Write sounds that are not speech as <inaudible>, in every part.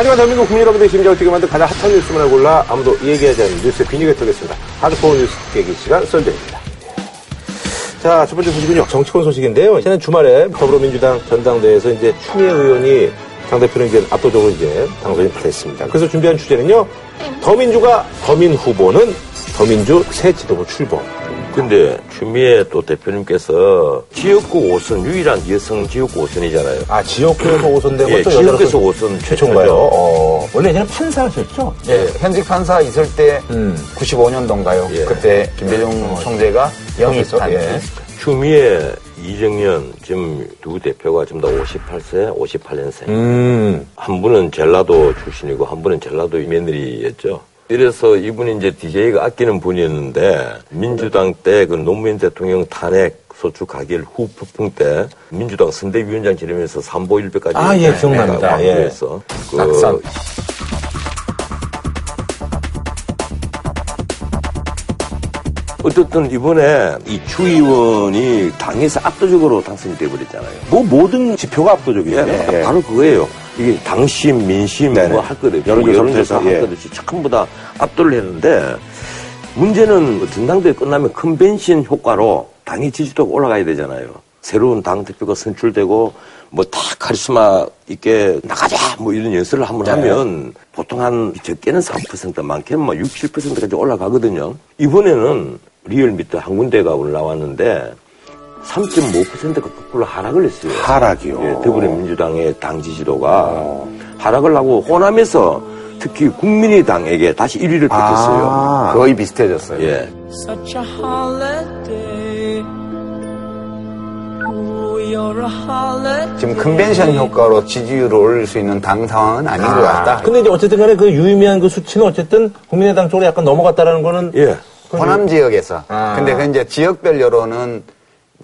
하지만 대한민국 국민 여러분들의 심장을 뛰게 만든 가장 핫한 뉴스만을 골라 아무도 얘기하지 않는 뉴스의 비니가 털겠습니다. 하드코어 뉴스 깨기 시간 썰전입니다. 자, 첫 번째 소식은요. 정치권 소식인데요. 지난 주말에 더불어민주당 전당대회에서 이제 추미애 의원이 당대표는 이제 압도적으로 이제 당선이 됐습니다. 그래서 준비한 주제는요. 더민주가 더민 후보는 더민주 새 지도부 출범. 근데 추미애 또 대표님께서 지역구 5선 유일한 여성 지역구 5선이잖아요. 아, 지역구에서 5선 되고 예, 또 지역에서 여자로서 5선 최초인가요? 어, 원래 예전에 판사하셨죠? 예, 현직 판사 있을 때 음. 95년도인가요? 예. 그때 김대중 총재가 영입한 예. 추미애, 이정현 지금 두 대표가 지금 다 58세, 58년생. 음. 한 분은 전라도 출신이고 한 분은 전라도 며느리였죠. 이래서 이분이 이제 DJ가 아끼는 분이었는데 민주당 때 그 노무현 대통령 탄핵 소추 가결 후 폭풍 때 민주당 선대위원장 지내면서 삼보일배까지 아, 예, 기억납니다. 예. 광주에서 그 낙선. 어쨌든 이번에 이 추 의원이 당에서 압도적으로 당선이 돼버렸잖아요. 뭐 모든 지표가 압도적이에요. 예. 바로 그거예요. 이게 당심, 민심 네네. 뭐 할 것 없이 여론조사 통해서, 예. 할것 없이 전부 다 압도를 했는데 문제는 전당대회 끝나면 컨벤션 효과로 당의 지지도가 올라가야 되잖아요. 새로운 당 대표가 선출되고 뭐 다 카리스마 있게 나가자 뭐 이런 연설을 한번 네. 하면 보통 한 적게는 3% 많게는 뭐 6, 7%까지 올라가거든요. 이번에는 리얼미터 한 군데가 올라왔는데 3.5%가 거꾸로 하락을 했어요. 하락이요. 예, 더불어민주당의 당 지지도가 하락을 하고 호남에서 특히 국민의당에게 다시 1위를 뺏겼어요. 아. 거의 비슷해졌어요. 예. Such a holiday. Ooh, you're a holiday. 지금 컨벤션 효과로 지지율을 올릴 수 있는 당 상황은 아닌 것 같다. 근데 이제 어쨌든 간에 그 유의미한 그 수치는 어쨌든 국민의당 쪽으로 약간 넘어갔다라는 거는 예. 호남 지역에서. 아. 근데 그 이제 지역별 여론은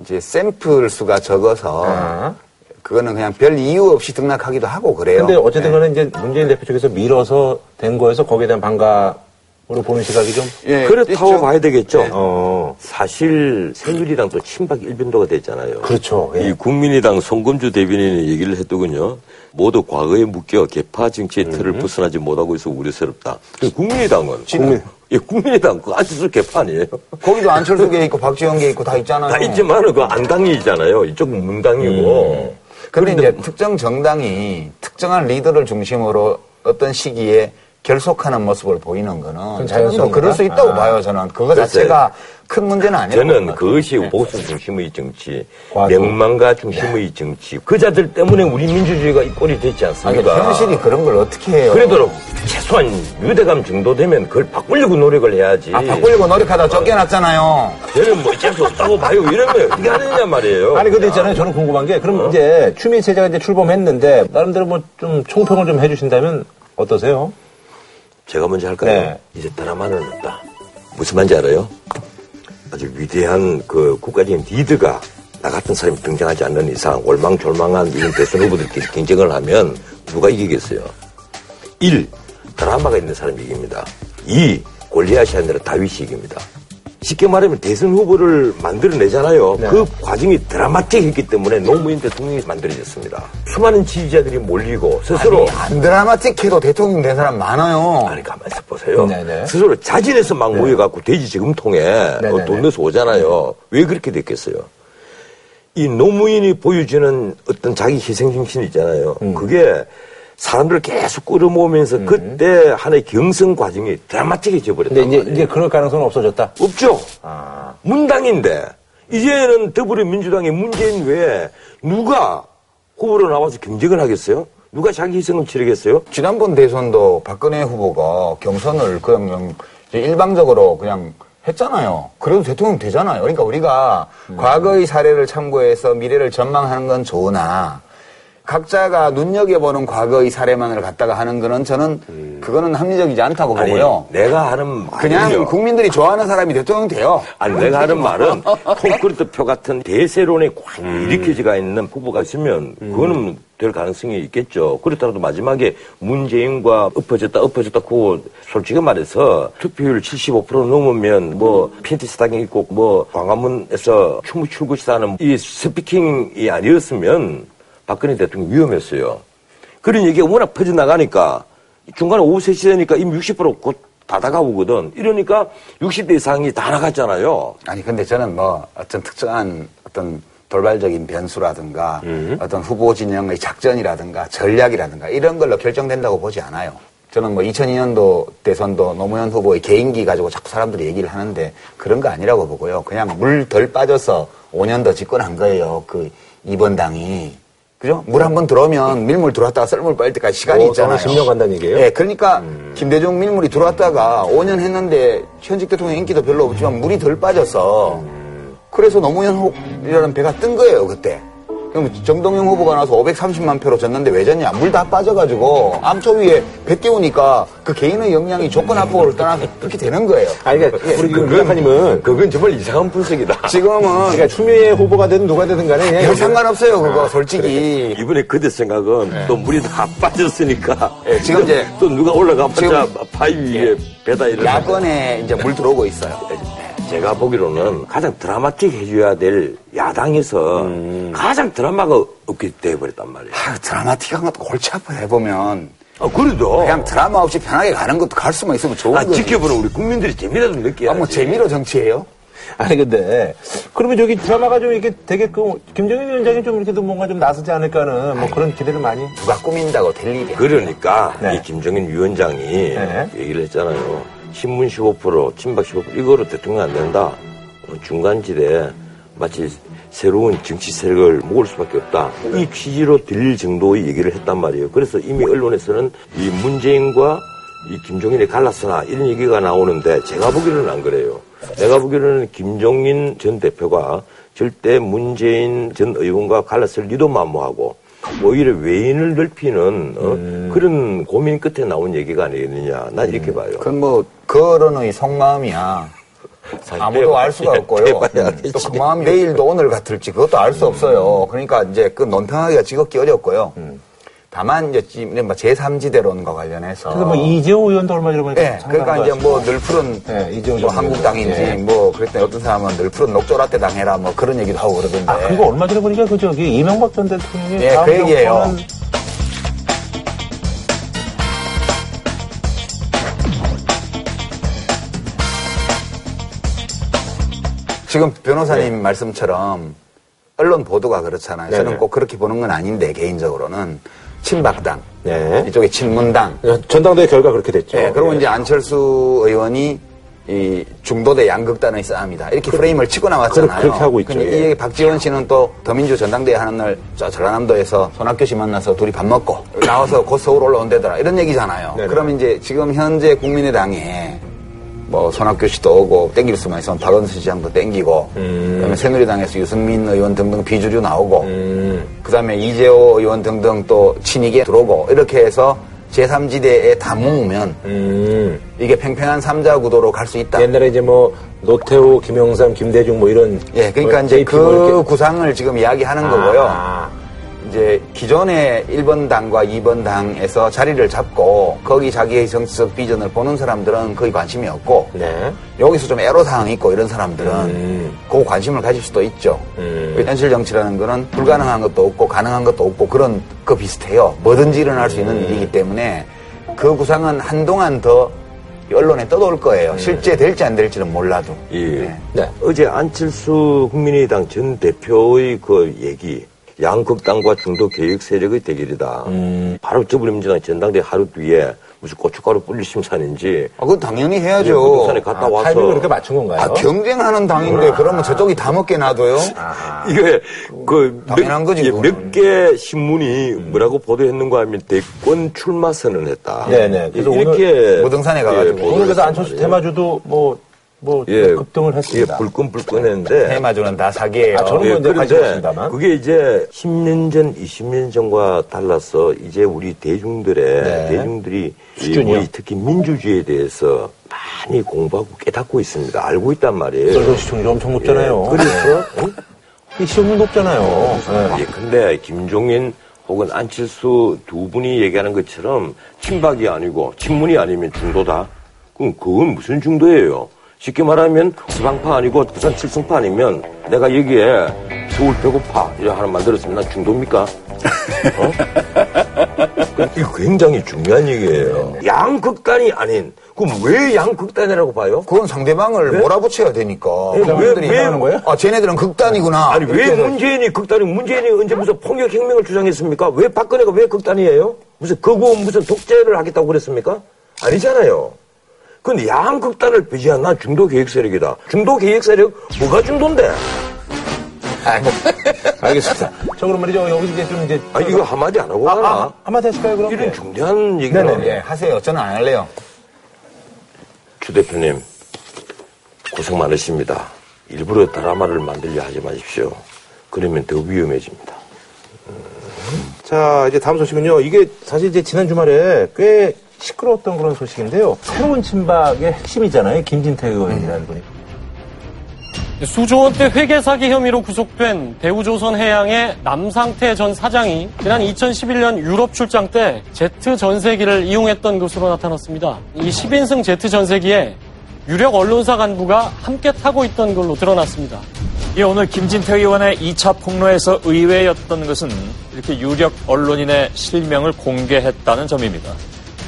이제 샘플 수가 적어서 아. 그거는 그냥 별 이유 없이 등락하기도 하고 그래요. 근데 어쨌든 네. 간에 이제 문재인 대표 쪽에서 밀어서 된 거에서 거기에 대한 반감으로 보는 시각이 좀 예, 그렇다고 있죠. 봐야 되겠죠. 네. 어. 사실 새누리당 또 친박 일변도가 됐잖아요. 그렇죠. 예. 이 국민의당 송금주 대변인이 얘기를 했더군요. 모두 과거에 묶여 개파 정치의 틀을 음. 벗어나지 못하고 있어 우려스럽다. 그 국민의당은 국민- 예, 국민의당 그 안철수 개파 아니에요. 거기도 안철수계 있고 박지원계 있고 다 있잖아요. 다 있지만은 그 안당이잖아요. 이쪽은 문당이고. 음. 근데 이제 특정 정당이 특정한 리더를 중심으로 어떤 시기에 결속하는 모습을 보이는 거는 저는 그럴 수? 있다고 아. 봐요. 저는 그거. 자체가 큰 문제는 아니라고 저는. 그것이 보수 중심의 정치. 명망가 중심의 정치, 그 자들 때문에 우리 민주주의가 이 꼴이 됐지 아니, 않습니까? 현실이 그런 걸 어떻게 해요? 그래도 최소한 유대감 정도 되면 그걸 바꾸려고 노력을 해야지. 아, 바꾸려고 노력하다 쫓겨났잖아요. 저는 뭐 어쩔 수 없다고 봐요. 이러면 어떻게 하느냐 말이에요. 아니 근데 있잖아요. 저는 궁금한 게 그럼 이제 추미애 체제가 이제 출범했는데 나름대로 뭐 좀 총평을 좀 해주신다면 어떠세요? 제가 먼저 할까요? 네. 이제 드라마는 없다. 무슨 말인지 알아요? 아주 위대한 그 국가적인 리드가 나 같은 사람이 등장하지 않는 이상 올망졸망한 이런 대선 후보들끼리 경쟁을 하면 누가 이기겠어요? 1. 드라마가 있는 사람이 이깁니다. 2. 골리앗이 아니라 다윗이 이깁니다. 쉽게 말하면 대선 후보를 만들어내잖아요. 네. 그 과정이 드라마틱했기 때문에 노무현 대통령이 만들어졌습니다. 수많은 지지자들이 몰리고 스스로 안 드라마틱해도 대통령 된 사람 많아요. 아니 가만 있어 보세요. 네네. 스스로 자진해서 막 모여갖고 돼지 네네네. 어, 돈 내서 오잖아요. 왜 그렇게 됐겠어요? 이 노무현이 보여주는 어떤 자기 희생 정신 있잖아요. 음. 그게 사람들을 계속 끌어모으면서 그때 하나의 경선 과정이 드라마틱해져 버렸단 근데 이제. 이제 그럴 가능성은 없어졌다. 없죠. 아. 문당인데 이제는 더불어민주당의 문재인 외에 누가 후보로 나와서 경쟁을 하겠어요? 누가 자기 희생을 치르겠어요? 지난번 대선도 박근혜 후보가 경선을 그냥 일방적으로 그냥 했잖아요. 그래도 대통령 되잖아요. 그러니까 우리가 과거의 사례를 참고해서 미래를 전망하는 건 좋으나 각자가 눈여겨보는 과거의 사례만을 갖다가 하는 거는 저는 그거는 합리적이지 않다고 아니, 보고요. 내가 하는 그냥 말은요. 국민들이 좋아하는 사람이 대통령 돼요. 아니, 내가 하는 말은 콘크리트 표 같은 대세론에 꽉 일으켜지가 있는 후보가 있으면 그거는 될 가능성이 있겠죠. 그렇더라도 마지막에 문재인과 엎어졌다 엎어졌다 그거 솔직히 말해서 투표율 75% 넘으면 뭐 팬티 스타킹 입고 뭐 광화문에서 춤을 추고 싶다는 이 스피킹이 아니었으면 박근혜 대통령 위험했어요. 그런 얘기가 워낙 퍼져나가니까 중간에 오후 3시 되니까 이미 60%곧 다 다가오거든. 이러니까 60대 이상이 다 나갔잖아요. 아니 근데 저는 뭐 어떤 특정한 어떤 돌발적인 변수라든가 어떤 후보 진영의 작전이라든가 전략이라든가 이런 걸로 결정된다고 보지 않아요. 저는 뭐 2002년도 대선도 노무현 후보의 개인기 가지고 자꾸 사람들이 얘기를 하는데 그런 거 아니라고 보고요. 그냥 물 덜 빠져서 5년 더 집권한 거예요. 그 이번 당이. 그죠? 물 한 번 들어오면 밀물 들어왔다가 썰물 빠질 때까지 시간이 어, 있잖아요. 저는 10년 간다는 얘기예요? 예, 그러니까 김대중 밀물이 들어왔다가 5년 했는데 현직 대통령 인기도 별로 없지만 물이 덜 빠져서 그래서 노무현 후보라는 배가 뜬 거예요, 그때. 그럼 정동영 후보가 나와서 530만 표로 졌는데 왜 졌냐? 물 다 빠져가지고 암초 위에 배 띄우니까 그 개인의 역량이 조건 합법을 떠나서 그렇게 되는 거예요. 아니, 그러니까 우리 지금 유 작가님은 그건 정말 이상한 분석이다. 지금은 그러니까 추미애 후보가 되든 누가 되든 간에 그냥 별 상관없어요, 그거 솔직히. 이번에 그대 생각은 또 물이 다 빠졌으니까 네, 지금 이제 또 누가 올라가봤자 파이 위에 배다 이런 야권에 이제 물 들어오고 있어요. 제가 보기로는 가장 드라마틱 해줘야 될 야당에서 가장 드라마가 없게 돼버렸단 말이에요. 아, 드라마틱한 것도 골치 아파 해보면 아, 그래도 그냥 드라마 없이 편하게 가는 것도 갈 수만 있으면 좋은 아, 거지. 지켜보는 우리 국민들이 재미라도 느껴야지. 아, 뭐 재미로 정치해요? 아니 근데 그러면 저기 드라마가 좀 이렇게 되게끔 김정일 위원장이 좀 이렇게도 뭔가 좀 나서지 않을까는 뭐 그런 기대를 많이 누가 꾸민다고 될 일이야. 그러니까 네. 이 김정인 위원장이 네. 얘기를 했잖아요. 신문 15%, 친박 15% 이거로 대통령 안 된다. 어, 중간지대 마치 새로운 정치 세력을 모을 수밖에 없다. 이 취지로 들릴 정도의 얘기를 했단 말이에요. 그래서 이미 언론에서는 이 문재인과 이 김종인이 갈랐으나 이런 얘기가 나오는데 제가 보기로는 안 그래요. 내가 보기로는 김종인 전 대표가 절대 문재인 전 의원과 갈랐을 리도 만무하고 오히려 외인을 넓히는 어, 그런 고민 끝에 나온 얘기가 아니겠느냐. 난 이렇게 봐요. 그건 뭐, 그런의 속마음이야. 아무도 알 수가 없고요. 음, 알겠지. 또그 마음이 내일도 오늘 같을지 그것도 알수 없어요. 그러니까 이제 그 논평하기가 지극히 어렵고요. 다만 이제 제3지대론과 관련해서. 그래서 뭐 이재호 의원도 얼마 전에 보니까 예, 상당한 그러니까 거 이제. 뭐 늘 푸른 네, 이재호 뭐전 한국당인지 의원. 예. 뭐 그랬더니 어떤 사람은 늘 푸른 녹조라떼 당해라 뭐 그런 얘기도 하고 그러던데. 아 그리고 얼마 전에 보니까 그 저기 이명박 전 대통령이 예, 다음 그 얘기예요. 지금 변호사님 말씀처럼 언론 보도가 그렇잖아요. 저는 꼭 그렇게 보는 건 아닌데 개인적으로는 친박당, 네. 이쪽에 친문당. 전당대회 결과 그렇게 됐죠. 예, 그리고 예. 이제 안철수 의원이 이 중도대 양극단의 싸움이다. 이렇게 프레임을 치고 나왔잖아요. 그렇- 그렇게 하고 있죠. 예. 이게 박지원 씨는 또 더민주 전당대회 하는 날 저 전라남도에서 손학규 씨 만나서 둘이 밥 먹고 나와서 곧 서울 올라온대더라. 이런 얘기잖아요. 네네. 그럼 이제 지금 현재 국민의당에 뭐 손학규 씨도 오고 땡길 수만 있으면 박원순 시장도 땡기고 그다음에 새누리당에서 유승민 의원 등등 비주류 나오고 그다음에 이재호 의원 등등 또 친이계 들어오고 이렇게 해서 제3지대에 다 모으면 음. 이게 팽팽한 삼자 구도로 갈 수 있다. 옛날에 이제 뭐 노태우, 김영삼, 김대중 뭐 이런 예, 그러니까 뭐 이제 뭐그 구상을 지금 이야기하는 거고요. 아, 이제 기존의 1번 당과 2번 당에서 자리를 잡고 거기 자기의 정치적 비전을 보는 사람들은 거의 관심이 없고 네. 여기서 좀 애로사항이 있고 이런 사람들은 음. 그 관심을 가질 수도 있죠. 음. 현실 정치라는 거는 불가능한 것도 없고 가능한 것도 없고 그런 거 비슷해요. 뭐든지 일어날 수 음. 있는 일이기 때문에 그 구상은 한동안 더 언론에 떠돌 거예요. 음. 실제 될지 안 될지는 몰라도. 예. 네. 네. 어제 안철수 국민의당 전 대표의 그 얘기, 양극당과 중도 개혁 세력의 대결이다. 음. 바로 저부림진당 전당대 하루 뒤에 무슨 고춧가루 뿌릴 심산인지 아, 그건 당연히 부동산에 해야죠. 갔다 아, 와서 타이밍을 그렇게 맞춘 건가요? 아, 경쟁하는 당인데 그러면 저쪽이 다 먹게 놔둬요? 이게 그 당연한 거지, 그거는. 몇개 신문이 뭐라고 보도했는가 하면 대권 출마 선언했다. 네네. 그래서 이렇게 무등산에 가가지고. 보도를 오늘 그래서 안철수 말이에요. 테마주도 뭐, 뭐, 예, 급등을 했습니다. 예, 불끈불끈했는데 테마주는 다 사기예요. 아, 저는 예, 뭐 이제 관심 그런데 없습니다만. 그게 이제 10년 전, 20년 전과 달라서 이제 우리 대중들의 네. 대중들이 이 수준이요? 특히 민주주의에 대해서 많이 공부하고 깨닫고 있습니다. 알고 있단 말이에요. 썰전 시청률 엄청 높잖아요. 예, 그래서 이 시청률 높잖아요. 예. 예, 근데 김종인 혹은 안철수 두 분이 얘기하는 것처럼 친박이 아니고 친문이 아니면 중도다. 그럼 그건 무슨 중도예요? 쉽게 말하면 지방파 아니고 부산 칠성파 아니면 내가 여기에 서울 배고파 이래 하나 만들었으면 난 중도입니까? 어? 이거 굉장히 중요한 얘기예요. 양극단이 아닌 그럼 왜 양극단이라고 봐요? 그건 상대방을 몰아붙여야 되니까. 왜- 사람들이 왜 하는 거예요? 아, 쟤네들은 극단이구나. 아니 왜 문재인이 극단이 문재인이 언제 무슨 폭력 혁명을 주장했습니까? 왜 박근혜가 왜 극단이에요? 무슨 거부 무슨 독재를 하겠다고 그랬습니까? 아니잖아요. 근데 양극단을 배제한 난 중도 계획 세력이다. 중도 계획 세력 뭐가 중도인데? <laughs> 알겠습니다. 저 그럼 말이죠. 여기 이제 좀 이제. 아 이거 한마디 안 하고 가나? 아, 한마디 하실까요, 그럼? 이런 네. 중대한 얘기를 네네. 예, 하세요. 저는 안 할래요. 추 대표님 고생 많으십니다. 일부러 드라마를 만들려 하지 마십시오. 그러면 더 위험해집니다. 자, 이제 다음 소식은요. 이게 사실 이제 지난 주말에 꽤 시끄러웠던 그런 소식인데요. 새로운 친박의 핵심이잖아요. 김진태 의원이라는 분이. 수조 원대 회계 사기 혐의로 구속된 대우조선해양의 남상태 전 사장이 지난 2011년 유럽 출장 때 제트 전세기를 이용했던 것으로 나타났습니다. 이 10인승 제트 전세기에 유력 언론사 간부가 함께 타고 있던 걸로 드러났습니다. 예, 오늘 김진태 의원의 2차 폭로에서 의외였던 것은 이렇게 유력 언론인의 실명을 공개했다는 점입니다.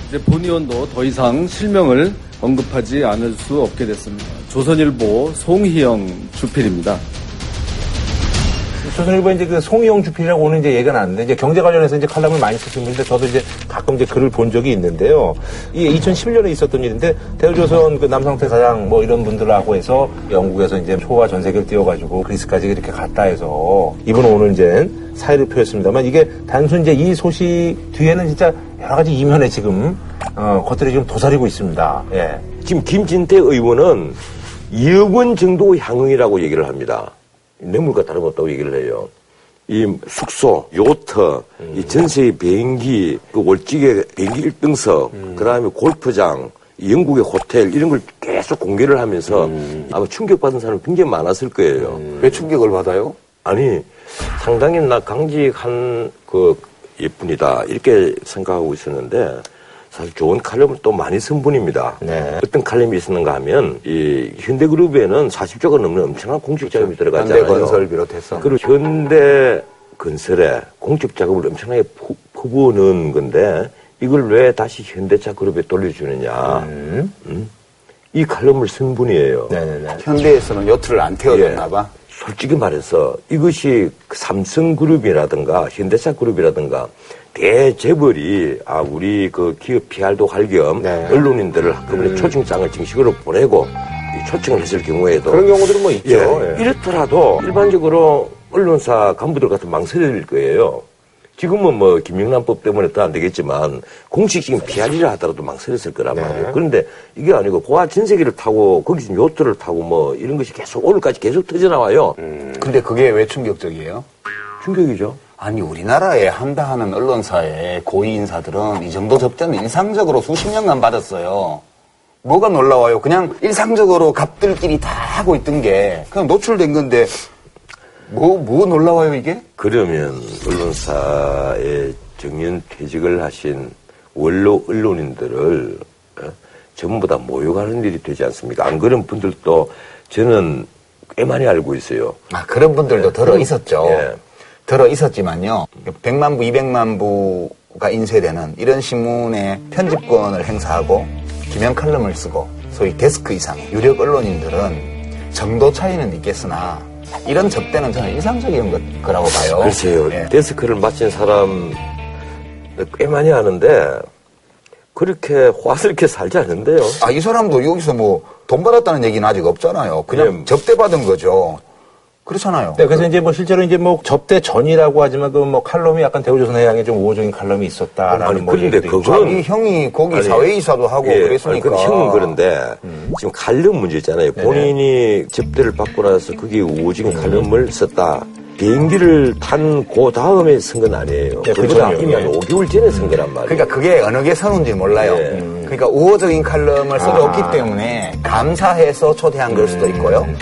이제 본 의원도 더 이상 실명을 언급하지 않을 수 없게 됐습니다. 조선일보 송희영 주필입니다. 조선일보에 이제 그 송희영 주필이라고 오는 이제 얘기가 나왔는데 이제 경제 관련해서 이제 칼럼을 많이 쓰신 분인데 저도 이제 가끔 이제 글을 본 적이 있는데요. 이게 2011년에 있었던 일인데 대우조선 그 남상태 사장 뭐 이런 분들하고 해서 영국에서 이제 초와 전 세계를 띄워가지고 그리스까지 이렇게 갔다 해서 이분은 오늘 이제 사의를 표했습니다만 이게 단순 이제 이 소식 뒤에는 진짜 여러 가지 이면에 지금 어, 것들이 지금 도사리고 있습니다. 예. 지금 김진태 의원은 2억 원 정도 향응이라고 얘기를 합니다. 뇌물과 다름없다고 얘기를 해요. 이 숙소, 요트, 이 전세 비행기, 그 월직의 비행기 1등석, 그 다음에 골프장, 이 영국의 호텔, 이런 걸 계속 공개를 하면서 아마 충격받은 사람이 굉장히 많았을 거예요. 왜 충격을 받아요? 아니, 상당히 나 강직한 그 예쁜이다. 이렇게 생각하고 있었는데, 사실 좋은 칼럼을 또 많이 쓴 분입니다. 네. 어떤 칼럼이 있었는가 하면, 이 현대그룹에는 40조가 넘는 엄청난 공적 자금이 들어갔잖아요. 현대건설 비롯해서. 그리고 현대 건설에 공적 자금을 엄청나게 푸- 퍼부어놓은 건데, 이걸 왜 다시 현대차 그룹에 돌려주느냐. 음? 이 칼럼을 쓴 분이에요. 네네네. 현대에서는 요트를 안 태워줬나 봐. 솔직히 말해서 이것이 그 삼성그룹이라든가 현대차 그룹이라든가 대재벌이 아 우리 그 기업 PR도 할겸 네. 언론인들을 한꺼번에 초청장을 정식으로 보내고 이 초청을 했을 경우에도 그런 경우들은 뭐 있죠. 예, 예. 이렇더라도 일반적으로 언론사 간부들 같은 망설일 거예요. 지금은 뭐 김영란법 때문에 더 안 되겠지만 공식적인 PR이라 하더라도 망설였을 거란 네. 말이에요. 그런데 이게 아니고 고아 전세기를 타고 거기서 요트를 타고 뭐 이런 것이 계속 오늘까지 계속 터져 나와요. 근데 그게 왜 충격적이에요? 충격이죠. 아니 우리나라에 한다 하는 언론사의 고위 인사들은 이 정도 접대는 일상적으로 수십 년간 받았어요. 뭐가 놀라워요? 그냥 일상적으로 갑들끼리 다 하고 있던 게 그냥 노출된 건데 뭐 뭐 놀라워요 이게? 그러면 언론사에 정년 퇴직을 하신 원로 언론인들을 어, 전부 다 모욕하는 일이 되지 않습니까? 안 그런 분들도 저는 꽤 많이 알고 있어요. 아 그런 분들도 들어 있었죠. 예. 들어 있었지만요. 100만 부, 200만 부가 인쇄되는 이런 신문의 편집권을 행사하고 기명 칼럼을 쓰고 소위 데스크 이상 유력 언론인들은 정도 차이는 있겠으나 이런 접대는 저는 일상적인 것, 거라고 봐요. 글쎄요. 예. 데스크를 맡은 사람 꽤 많이 아는데 그렇게 화스럽게 살지 않는데요. 아, 이 사람도 여기서 뭐 돈 받았다는 얘기는 아직 없잖아요. 그냥 예. 접대받은 거죠. 그렇잖아요. 네, 그래서 이제 뭐 실제로 이제 뭐 접대 전이라고 하지만 그 뭐 칼럼이 약간 대우조선해양에 좀 우호적인 칼럼이 있었다라는 아니, 뭐 그런데. 그건- 자기 형이 거기 아니, 사회이사도 하고 예, 그랬으니까. 아니, 형은 그런데 지금 칼럼 문제 있잖아요. 본인이 접대를 받고 나서 그게 우호적인 칼럼을 썼다. 비행기를 탄 그 다음에 쓴 건 아니에요. 예, 그보다. 이미 한 예. 5개월 전에 쓴 거란 말이에요. 그러니까 그게 어느 게 선운지 몰라요. 예. 음. 그러니까 우호적인 칼럼을 써줬기 아. 때문에 감사해서 초대한 걸 수도 있고요. 음.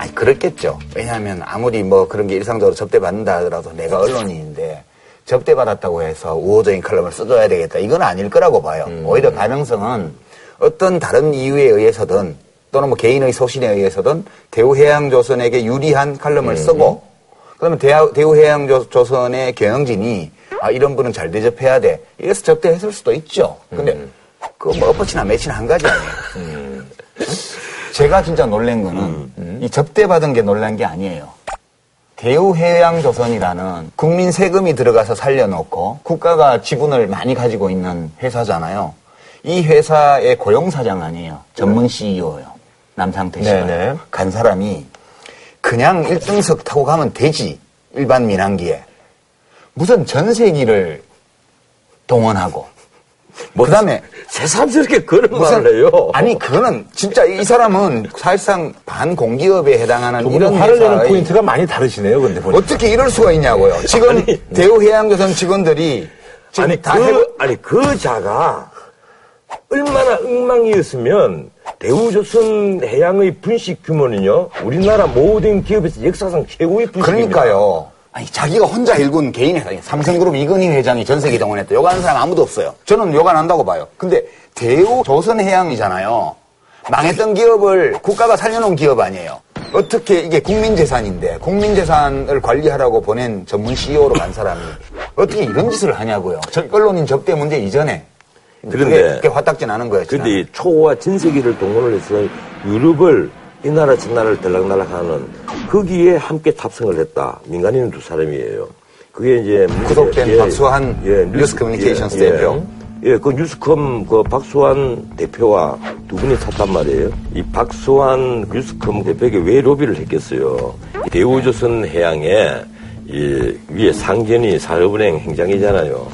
아니 그렇겠죠. 왜냐하면 아무리 뭐 그런 게 일상적으로 접대받는다 하더라도 내가 언론인인데 접대받았다고 해서 우호적인 칼럼을 써줘야 되겠다. 이건 아닐 거라고 봐요. 음. 오히려 가능성은 어떤 다른 이유에 의해서든 또는 뭐 개인의 소신에 의해서든 대우해양조선에게 유리한 칼럼을 쓰고 그러면 대우해양조선의 경영진이 아, 이런 분은 잘 대접해야 돼. 이래서 접대했을 수도 있죠. 근데 그거 뭐 엎어치나 매치나 한 가지 아니에요. 제가 진짜 놀란 거는 이 접대받은 게 놀란 게 아니에요. 대우해양조선이라는 국민 세금이 들어가서 살려놓고 국가가 지분을 많이 가지고 있는 회사잖아요. 이 회사의 고용사장 아니에요. 전문 CEO예요. 남상태 씨가. 네네. 간 사람이 그냥 1등석 타고 가면 되지. 일반 민항기에. 무슨 전세기를 동원하고. 뭐 그다음에 새삼스럽게 그런 무슨 말을 해요. 아니 그거는 진짜 이 사람은 사실상 반공기업에 해당하는 두 이런 화를 내는 포인트가 많이 다르시네요, 근데 보니까. 어떻게 이럴 수가 있냐고요. 지금 대우해양조선 직원들이 지금 아니 다 그 해고- 아니 그 자가 얼마나 엉망이었으면 대우조선 해양의 분식 규모는요 우리나라 모든 기업에서 역사상 최고의 분식입니다. 그러니까요. 아니 자기가 혼자 일군 개인 회사 삼성그룹 이건희 회장이 전세기 동원했다. 요가는 사람 아무도 없어요. 저는 요가 난다고 봐요. 근데 대우 조선해양이잖아요. 망했던 기업을 국가가 살려놓은 기업 아니에요. 어떻게 이게 국민재산인데 국민재산을 관리하라고 보낸 전문 CEO로 간 사람이 어떻게 이런 짓을 하냐고요. 저 언론인 접대 문제 이전에 그런데 그게, 그게 화딱지 나는 거예요. 이 초호와 전세기를 동원을 해서 유럽을 이 나라 저 나라를 들락날락하는 거기에 함께 탑승을 했다. 민간인은 두 사람이에요. 그게 이제 구속된 박수환 뉴스 커뮤니케이션스 대표. 예, 그 뉴스컴 그 박수환 대표와 두 분이 탔단 말이에요. 이 박수환 뉴스컴 대표에게 왜 로비를 했겠어요? 이 대우조선 해양에 이 위에 상관이 산업은행 행장이잖아요.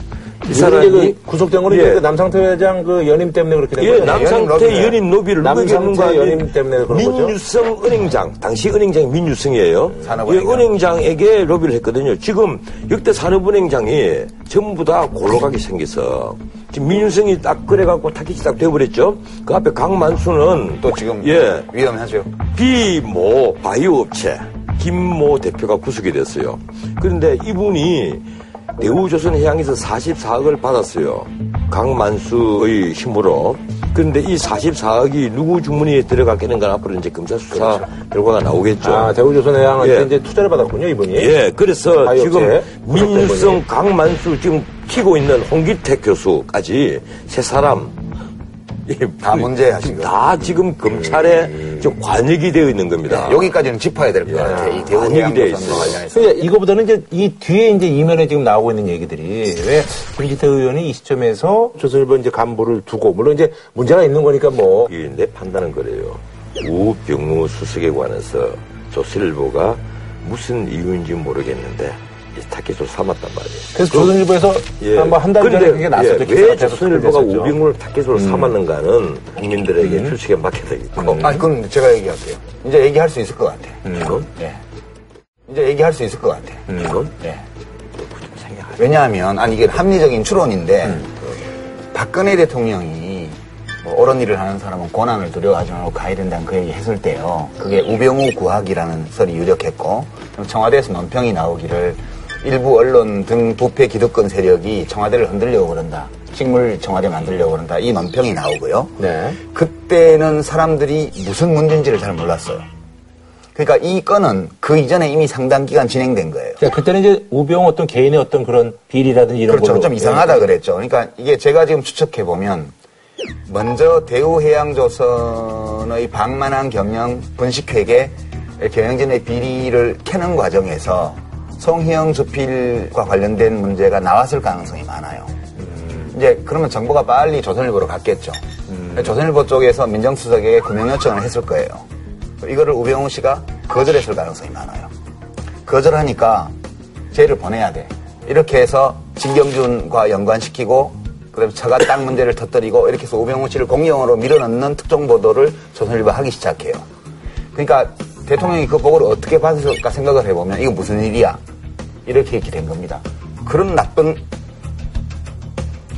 이 이게 그 구속된 거는 예. 그 남상태 회장 그 연임 때문에 그렇게 된 예, 거예요. 남상태 연임 로비를 남상태 연임 때문에 그런 거죠. 민유성 은행장, 당시 은행장이 민유성이에요. 산업은행장. 예, 은행장에게 로비를 했거든요. 지금 역대 산업은행장이 전부 다 골로가게 생겨서 지금 민유성이 딱 그래갖고 타깃이 딱 돼버렸죠. 그 앞에 강만수는 또 지금 예 위험하죠. 비모 바이오 업체 김모 대표가 구속이 됐어요. 그런데 이분이 대우조선 해양에서 44억을 받았어요. 강만수의 힘으로. 그런데 이 44억이 누구 주머니에 들어갔겠는 건 앞으로 이제 검사 수사 결과가 나오겠죠. 아, 대우조선해양한테 예. 이제 투자를 받았군요, 이분이. 예, 그래서 지금 민유성, 강만수 지금 키고 있는 홍기택 교수까지 세 사람 예, 다 문제야, 지금. 다 지금 검찰에 지 금 관역이 되어 있는 겁니다. 네, 여기까지는 짚어야 될 것 같아요. 이 관역이 되어 있어요. 근데 이거보다는 이제 이 뒤에 이제 이면에 지금 나오고 있는 얘기들이 왜 김진태 의원이 이 시점에서 조선일보 이제 간부를 두고 물론 이제 문제가 있는 거니까 뭐 이내 판단은 그래요. 우병우 수석에 관해서 조선일보가 무슨 이유인지 모르겠는데 이 타겟으로 삼았단 말이에요. 그래서 조선일보에서 한번 한달 전에 그게 났었죠. 예, 왜 조선일보가. 우병우를 타겟으로 삼았는가는 국민들에게 추측에 맡겨 되겠고. 아니, 그건 제가 얘기할게요. 이제 얘기할 수 있을 것 같아. 이건? 예. 이제 얘기할 수 있을 것 같아. 이건? 예. 왜냐하면, 아니, 이게 합리적인 추론인데, 박근혜 대통령이 뭐 옳은 일을 하는 사람은 고난을 두려워하지 말고 가야 된다는 그 얘기 했을 때요. 그게 우병우 구학이라는 설이 유력했고, 그럼 청와대에서 논평이 나오기를 일부 언론 등 부패 기득권 세력이 청와대를 흔들려고 그런다. 식물 청와대 만들려고 그런다. 이 논평이 나오고요. 네. 그때는 사람들이 무슨 문제인지를 잘 몰랐어요. 그러니까 이 건은 그 이전에 이미 상당 기간 진행된 거예요. 자, 그때는 이제 우병우 어떤 개인의 어떤 그런 비리라든지 이런 그렇죠. 걸로 좀 이상하다 그랬죠. 그러니까 이게 제가 지금 추측해 보면 먼저 대우해양조선의 방만한 경영 분식회계 경영진의 비리를 캐는 과정에서 송희영 주필과 관련된 문제가 나왔을 가능성이 많아요. 이제 그러면 정보가 빨리 조선일보로 갔겠죠. 조선일보 쪽에서 민정수석에게 금융 요청을 했을 거예요. 이거를 우병우 씨가 거절했을 가능성이 많아요. 거절하니까 쟤를 보내야 돼. 이렇게 해서 진경준과 연관시키고 그다음에 처가 땅 문제를 터뜨리고 이렇게 해서 우병우 씨를 공영으로 밀어넣는 특종 보도를 조선일보 하기 시작해요. 그러니까 대통령이 그 보고를 어떻게 받았을까 생각을 해보면 이거 무슨 일이야? 이렇게 이렇게 된 겁니다. 그런 나쁜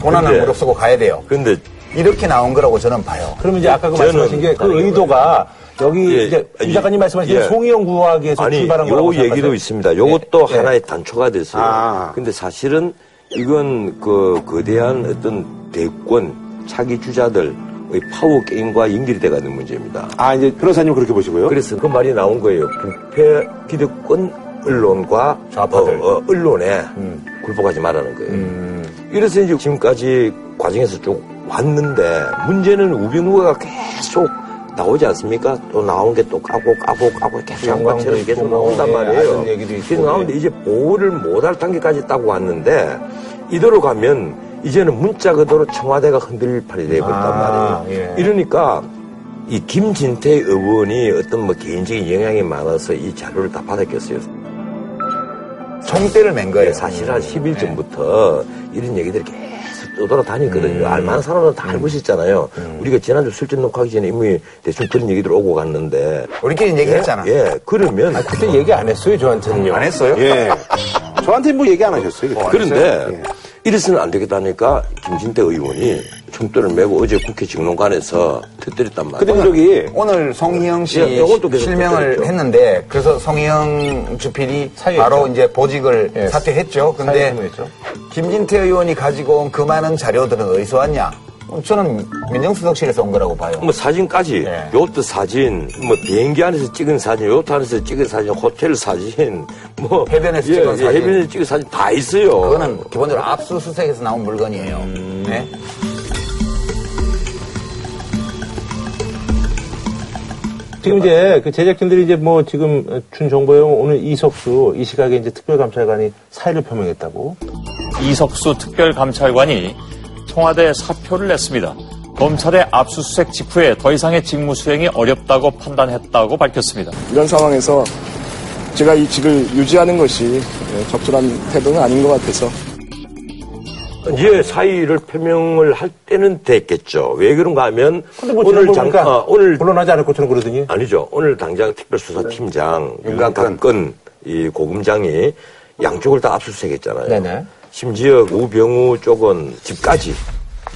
고난을 근데- 무릅쓰고 가야 돼요. 근데 이렇게 나온 거라고 저는 봐요. 그러면 이제 아까 그 말씀하신 게 그 의도가 여기 예, 이제 임 예, 작가님 말씀하신 예. 송희영 구하기에서 아니, 출발한 거라고 요 얘기도? 있습니다. 요것도 예, 예. 하나의 단초가 됐어요. 아. 근데 사실은 이건 그 거대한 어떤 대권 차기 주자들의 파워 게임과 연결이 돼가는 문제입니다. 아, 이제 변호사님 그렇게 보시고요. 그래서 그 말이 나온 거예요. 부패 기득권 언론과 좌파들. 어, 어, 언론에 굴복하지 말라는 거예요. 이래서 이제 지금까지 과정에서 쭉 왔는데 문제는 우병우가 계속 나오지 않습니까? 또 나온 게 또 까고 까고 까고 계속 양반처럼 계속 나온단 예, 말이에요. 아는 얘기도 있고, 계속 나오는데 이제 보호를 못할 단계까지 따고 왔는데 이대로 가면 이제는 문자 그대로 청와대가 흔들릴 판이 돼버렸단 아, 말이에요. 예. 이러니까 이 김진태 의원이 어떤 뭐 개인적인 영향이 많아서 이 자료를 다 받았겠어요. 총대를 맨 거예요. 사실 한 10일 전부터 이런 얘기들이 계속 떠돌아다니거든요. 알만한 사람은 다 알고 있었잖아요. 우리가 지난주 술집 녹화하기 전에 이미 대충 그런 얘기들 오고 갔는데. 우리끼리 얘기했잖아. 예, 예. 그러면. 아, 그때 얘기 안 했어요, 저한테는요. 안 했어요? 예. <laughs> 저한테 뭐 얘기 안 하셨어요. 그때. 그런데 예. 이래서는 안 되겠다니까 김진태 의원이 총대를 메고 어제 국회 직론관에서 터뜨렸단 말이에요. 근데 저기 오늘 송희영 씨 예, 계속 실명을 부탁드렸죠. 했는데 그래서 송희영 주필이 사유했죠. 바로 이제 보직을 예. 사퇴했죠. 근데 사유 선언했죠. 김진태 의원이 가지고 온 그 많은 자료들은 어디서 왔냐? 어, 저는 민정수석실에서 온 거라고 봐요. 뭐 사진까지 네. 요트 사진 뭐 비행기 안에서 찍은 사진 요트 안에서 찍은 사진 호텔 사진 뭐 해변에서 찍은 사진. 해변에서 찍은 사진 다 있어요 그거는 기본적으로 압수수색에서 나온 물건이에요. 음. 네? 지금 이제 그 제작진들이 이제 뭐 지금 준 정보에 오늘 이석수 이 시각에 이제 특별감찰관이 사의를 표명했다고. 이석수 특별감찰관이 청와대에 사표를 냈습니다. 검찰의 압수수색 직후에 더 이상의 직무 수행이 어렵다고 판단했다고 밝혔습니다. 이런 상황에서 제가 이 직을 유지하는 것이 예, 적절한 태도는 아닌 것 같아서 이제 사의를 표명을 할 때는 됐겠죠. 왜 그런가 하면 뭐 오늘 오늘 장 보니까 어, 오늘 물러나지 않을 것처럼 그러더니. 아니죠. 오늘 당장 특별수사팀장. 윤곽근 이 고금장이 양쪽을 다 압수수색했잖아요. 네네. 심지어 우병우 쪽은 집까지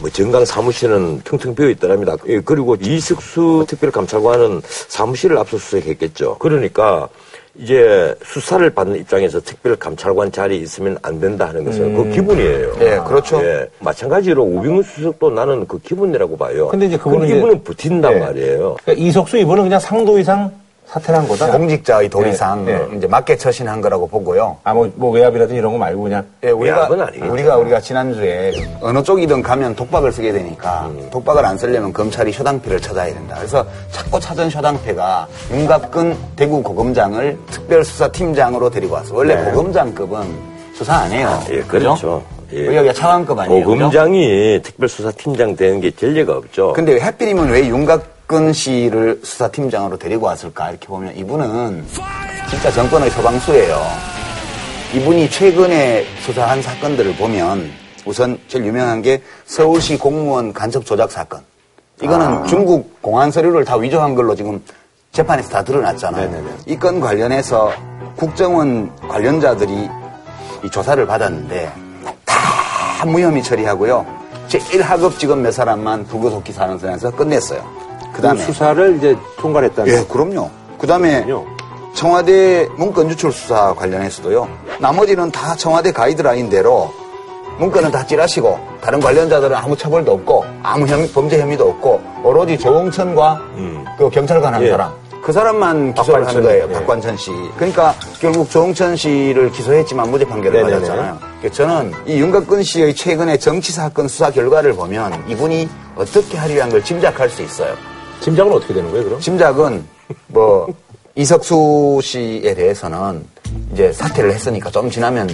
뭐 정강 사무실은 텅텅 비어 있더랍니다. 예, 그리고 이석수 특별감찰관은 사무실을 압수수색했겠죠. 그러니까 이제 수사를 받는 입장에서 특별감찰관 자리에 있으면 안 된다 하는 것은 그 기분이에요. 예, 그렇죠. 예, 마찬가지로 우병우 수석도 나는 그 기분이라고 봐요. 근데 이제 그거는 그 기분은 버틴단 예. 말이에요. 그러니까 이석수 이번은 그냥 상도 이상 사퇴를 한 거다. 공직자의 도리상 네, 네. 이제 맞게 처신한 거라고 보고요. 아, 뭐, 뭐 외압이라든지 이런 거 말고 그냥. 예, 우리가. 우리가 우리가 지난주에 어느 쪽이든 가면 독박을 쓰게 되니까 독박을 안 쓰려면 검찰이 쇼당패를 찾아야 된다. 그래서 찾고 찾은 쇼당패가 윤갑근 대구 고검장을 특별수사팀장으로 데리고 왔어. 원래 고검장급은 수사 안 해요. 예, 그렇죠. 예. 우리 여기가 차관급 아니에요. 고검장이 특별수사팀장 되는 게 전례가 없죠. 근데 하필이면 왜 윤 곽근 씨를 수사팀장으로 데리고 왔을까 이렇게 보면 이분은 진짜 정권의 서방수예요. 이분이 최근에 수사한 사건들을 보면 우선 제일 유명한 게 서울시 공무원 간첩 조작 사건. 이거는 중국 공안 서류를 다 위조한 걸로 지금 재판에서 다 드러났잖아요. 이 건 관련해서 국정원 관련자들이 이 조사를 받았는데 다 무혐의 처리하고요. 제1하급 직원 몇 사람만 불구속 기사하는 선에서 끝냈어요. 그그 다음에. 수사를 이제 총괄했다는. 예, 그럼요. 그 다음에 그렇군요. 청와대 문건 유출 수사 관련해서도요. 나머지는 다 청와대 가이드라인대로 문건은 다 찌라시고 다른 관련자들은 아무 처벌도 없고 아무 혐의, 범죄 혐의도 없고 오로지 조홍천과 그 경찰관 한 예. 사람 그 사람만 기소를 하는 거예요. 예. 박관천 씨. 그러니까 결국 조홍천 씨를 기소했지만 무죄 판결을 네네네. 받았잖아요. 저는 이 윤곽근 씨의 최근의 정치 사건 수사 결과를 보면 이분이 어떻게 하려한 걸 짐작할 수 있어요. 짐작은 어떻게 되는 거예요, 그럼? 짐작은 뭐 이석수 씨에 대해서는 이제 사퇴를 했으니까 좀 지나면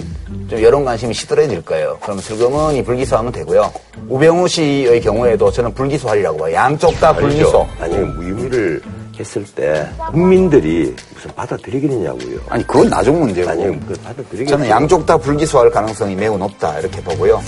좀 여론 관심이 시들해질 거예요. 그럼 슬그머니 불기소하면 되고요. 우병우 씨의 경우에도 저는 불기소하리라고 봐요. 양쪽 다 불기소. 아니, 무혐의를 했을 때 국민들이 무슨 받아들이겠느냐고요. 아니 그건 나중 문제고. 아니, 그 받아들이겠어요. 저는 양쪽 다 불기소할 가능성이 매우 높다 이렇게 보고요.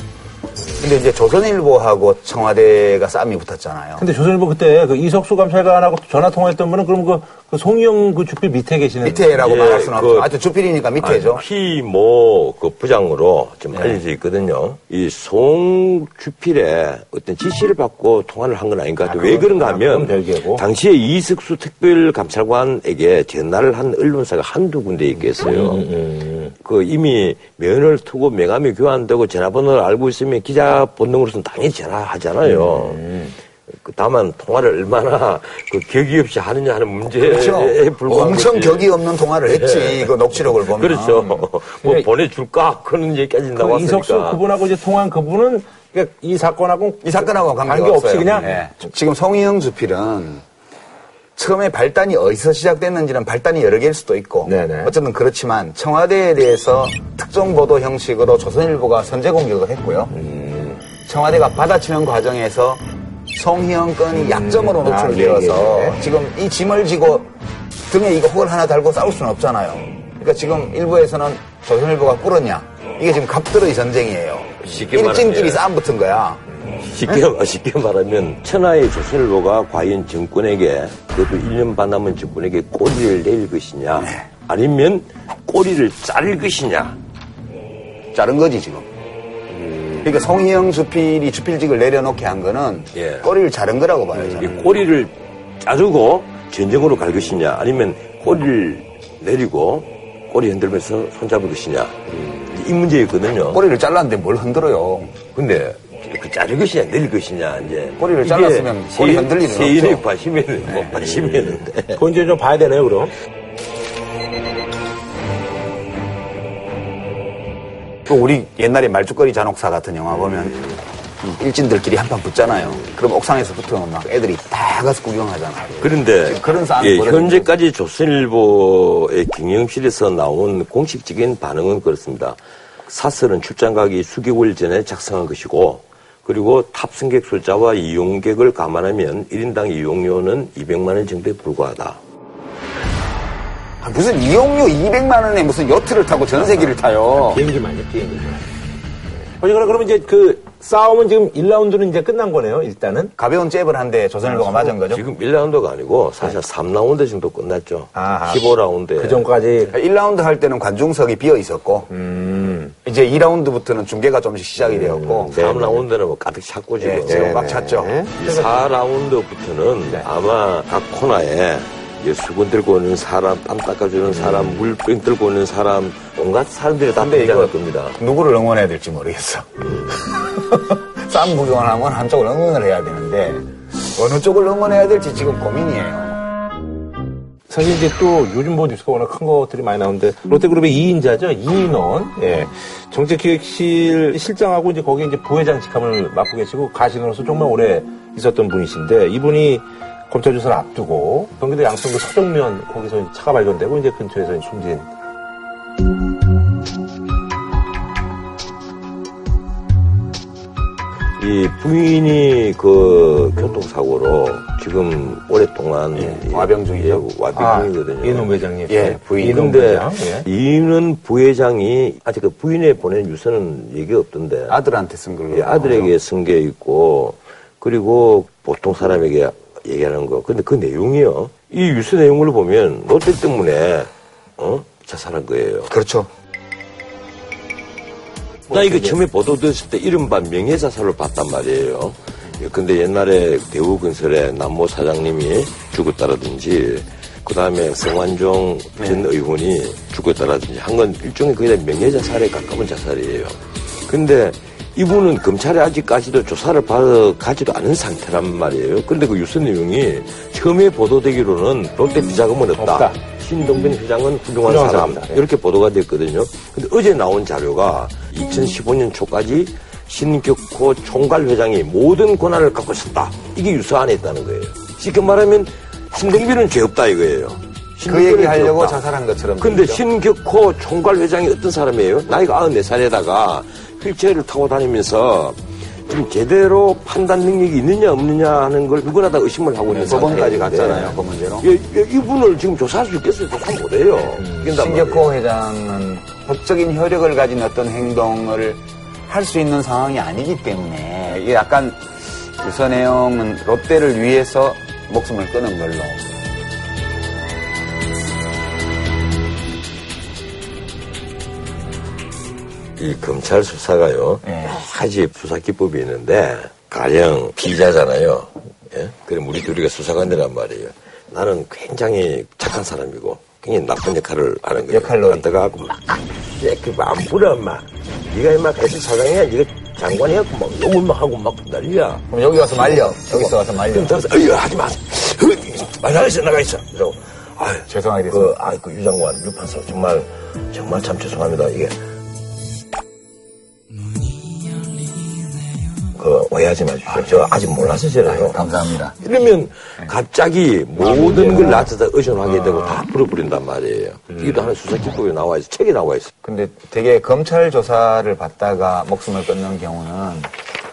근데 이제 조선일보하고 청와대가 싸움이 붙었잖아요. 근데 조선일보 그때 그 이석수 감찰관하고 전화 통화했던 분은 그럼 그, 그 송영 그 주필 밑에 계시는. 밑에라고 예, 말할 수는 그- 없죠. 하여튼 주필이니까 밑에죠. 피모 그 부장으로 지금 네. 알려져 있거든요. 이 송 주필의 어떤 지시를 받고 통화를 한 건 아닌 것 같아요. 왜 그런가 하면 그건 별개고. 당시에 이석수 특별감찰관에게 전화를 한 언론사가 한두 군데 있겠어요. 음, 그 이미 면을 트고 명함이 교환되고 전화번호를 알고 있으면 기자 본능으로서는 당연히 전화하잖아요. 음. 그 다만 통화를 얼마나 그 격이 없이 하느냐 하는 문제에 그렇죠. 불과한 엄청 거지. 격이 없는 통화를 했지. 그 녹취록을 보면. 그렇죠. 뭐 보내줄까? 그런 얘기까지 그 나왔으니까. 이석수 그분하고 이제 통화한 그분은 그러니까 이 사건하고 이 사건하고 관계가 관계 없이. 그냥 예. 지금 송희영 주필은 처음에 발단이 어디서 시작됐는지는 발단이 여러 개일 수도 있고 네네. 어쨌든 그렇지만 청와대에 대해서 특정 보도 형식으로 조선일보가 선제 공격을 했고요. 음. 청와대가 받아치는 과정에서 송희영 건이 약점으로 아, 노출되어서 예, 예. 지금 이 짐을 지고 등에 이거 혹을 하나 달고 싸울 수는 없잖아요. 그러니까 지금 일부에서는 조선일보가 꿇었냐 이게 지금 갑들의 전쟁이에요. 일진끼리 말하면- 싸움 붙은 거야. 쉽게, 말- <laughs> 쉽게 말하면 천하의 조선일보가 과연 정권에게 그것도 1년 반 남은 정권에게 꼬리를 낼 것이냐 네. 아니면 꼬리를 자를 것이냐 자른 거지 지금. 그러니까 송희영 주필이 주필직을 내려놓게 한 거는 예. 꼬리를 자른 거라고 봐요. 이 저는. 꼬리를 자르고 전쟁으로 갈 것이냐 아니면 꼬리를 내리고 꼬리 흔들면서 손잡을 것이냐 이 문제였거든요. 꼬리를 잘랐는데 뭘 흔들어요. 근데 그 자를 것이냐 내릴 것이냐 이제 꼬리를 잘랐으면 꼬리 세- 흔들 일은 세인의 없죠. 관심이었는데 뭐 관심이었는데 그건 이제 좀 봐야 되네요, 그럼. 또 우리 옛날에 말죽거리 잔혹사 같은 영화 보면 이 일진들끼리 한판 붙잖아요. 그럼 옥상에서 붙으면 막 애들이 다 가서 구경하잖아요. 그런데 그런 예, 현재까지 조선일보의 경영실에서 나온 공식적인 반응은 그렇습니다. 사설은 출장 가기 수개월 전에 작성한 것이고 그리고 탑승객 숫자와 이용객을 감안하면 1인당 이용료는 200만 원 정도에 불과하다. 아, 무슨 이용료 200만 원에 무슨 여트를 타고 전세기를 타요. 비행기만요, 비행기만. 어쨌거나 그러면 이제 그 싸움은 지금 1라운드는 이제 끝난 거네요, 일단은. 가벼운 잽을 한데 조선일보가 맞은 거죠. 지금 1라운드가 아니고 사실 3라운드 정도 끝났죠. 아하. 15라운드에. 그 전까지 1라운드 할 때는 관중석이 비어 있었고 이제 2라운드부터는 중계가 좀씩 시작이 되었고 3라운드는 뭐 가득 찼고 지금. 예, 지금 막 찼죠. 네. 4라운드부터는 아마 각 코너에 이제 수건 들고 오는 사람, 땀 닦아주는 사람, 물병 들고 오는 사람, 온갖 사람들이 다 등장할 겁니다. 누구를 응원해야 될지 모르겠어. 싸움 구경을 하면 한쪽을 응원을 해야 되는데 어느 쪽을 응원해야 될지 지금 고민이에요. 사실 이제 또 요즘 뭐 뉴스가 워낙 큰 것들이 많이 나오는데 롯데그룹의 2인자죠. 이인원. 예. 정책기획실 실장하고 이제 거기에 이제 부회장 직함을 맡고 계시고 가신으로서 정말 오래 있었던 분이신데 이분이 검찰 조사를 앞두고 경기도 양천구 서정면 거기서 차가 발견되고 이제 근처에서 숨진 이 부인이 그 교통사고로 지금 오랫동안 이- 와병 중이죠. 예, 와병 아, 중이거든요. 이인원 회장님. 예, 부인. 이인원 근데 회장. 예. 이인원 부회장이 아직 그 부인에 보낸 유서는 얘기 없던데 아들한테 쓴 걸로. 예, 아들에게 쓴 게 있고 그리고 보통 사람에게 얘기하는 거. 근데 그 내용이요. 이 유서 내용을 보면 롯데 때문에 어 자살한 거예요. 그렇죠. 나 이거 처음에 보도됐을 때 이른바 명예자살로 봤단 말이에요. 예, 근데 옛날에 대우건설의 남모 사장님이 죽었다라든지, 그 다음에 성완종 전 의원이 죽었다라든지 한 건 일종의 다 명예자살에 가까운 자살이에요. 근데 이분은 검찰에 아직까지도 조사를 받아가지도 않은 상태란 말이에요. 그런데 그 유서 내용이 처음에 보도되기로는 롯데 비자금은 없다. 없다. 신동빈 회장은 훌륭한 훌륭한 사람. 사람이다. 이렇게 보도가 됐거든요. 근데 어제 나온 자료가 2015년 초까지 신격호 총괄 회장이 모든 권한을 갖고 있었다. 이게 유서 안에 있다는 거예요. 쉽게 말하면 신동빈은 죄 없다 이거예요. 그 얘기 하려고. 자살한 것처럼. 근데. 신격호 총괄 회장이 어떤 사람이에요? 나이가 94살에다가 휠체어를 타고 다니면서 지금 제대로 판단 능력이 있느냐 없느냐 하는 걸 누구나 다 의심을 하고 있는 법원까지 상태인데 갔잖아요, 그 문제로. 예, 예, 이분을 지금 조사할 수 있겠어요? 조사 못해요. 말이에요. 신격호 회장은 법적인 효력을 가진 어떤 행동을 할 수 있는 상황이 아니기 때문에 이게 약간 유서 내용은 롯데를 위해서 목숨을 끊은 걸로. 이 검찰 수사가요, 예. 여러 가지 수사 기법이 있는데, 가령 피의자잖아요. 예? 그럼 우리 둘이가 수사관이란 말이에요. 나는 굉장히 착한 사람이고, 굉장히 나쁜 역할을 하는 거예요. 역할놀이. 갖다가 하고 막, 야, 그안 부려, 엄마. 네가 임마 회사 사장이야. 네가 장관이 해갖고 막 욕을 막 하고 막 난리야. 그럼 여기 와서 말려. 여기서 와서 말려. 그럼 따라서, 어이, 하지 마세요. 말 나가 있어, 나가 있어. 그래서, 아유, 죄송하게 그, 됐습니다. 아, 그 유장관, 유판사, 정말, 정말 참 죄송합니다. 이게. 그, 오해하지 마십시오. 저 아직 몰라서 저래요. 감사합니다. 이러면 갑자기 모든 걸 나한테 의존하게 되고 다 풀어버린단 말이에요. 이게 또 하나 수사 기법에 나와 있어. 책에 나와 있어. 근데 되게 검찰 조사를 받다가 목숨을 끊는 경우는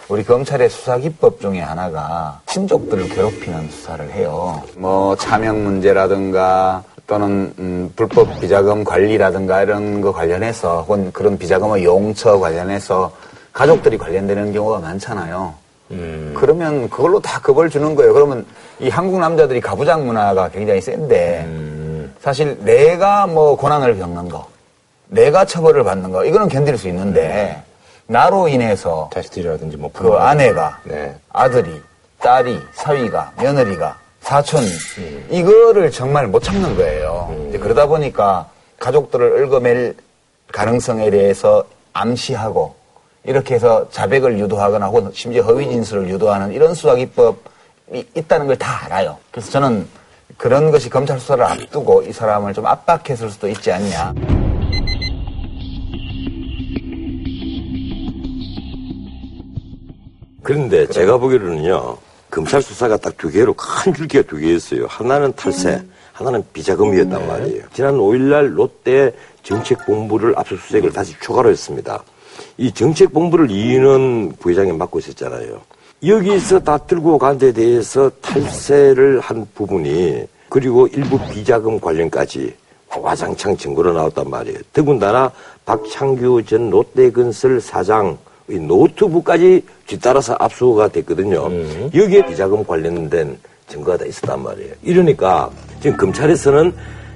우리 검찰의 수사 기법 중에 하나가 친족들을 괴롭히는 수사를 해요. 뭐 차명 문제라든가 또는 음, 불법 비자금 관리라든가 이런 거 관련해서 혹은 그런 비자금의 용처 관련해서 가족들이 관련되는 경우가 많잖아요. 그러면 그걸로 다 겁을 주는 거예요. 그러면 이 한국 남자들이 가부장 문화가 굉장히 센데 사실 내가 뭐 고난을 겪는 거 내가 처벌을 받는 거 이거는 견딜 수 있는데 나로 인해서 자식들이라든지 뭐그 아내가 네. 아들이 딸이 사위가 며느리가 사촌이 이거를 정말 못 참는 거예요. 이제 그러다 보니까 가족들을 얽어맬 가능성에 대해서 암시하고 이렇게 해서 자백을 유도하거나 혹은 심지어 허위 진술을 유도하는 이런 수사 기법이 있다는 걸 다 알아요. 그래서 저는 그런 것이 검찰 수사를 앞두고 이 사람을 좀 압박했을 수도 있지 않냐. 그런데 제가 보기로는요, 검찰 수사가 딱 두 개로 큰 줄기가 두 개였어요. 하나는 탈세, 하나는 비자금이었단 말이에요. 지난 5일날 롯데 정책본부를 압수수색을 다시 추가로 했습니다. 이 정책본부를 이인원 부회장이 맡고 있었잖아요. 여기서 다 들고 간 데 대해서 탈세를 한 부분이 그리고 일부 비자금 관련까지 와장창 증거로 나왔단 말이에요. 더군다나 박창규 전 롯데건설 사장 의 노트북까지 뒤따라서 압수가 됐거든요. 여기에 비자금 관련된 증거가 다 있었단 말이에요. 이러니까 지금 검찰에서는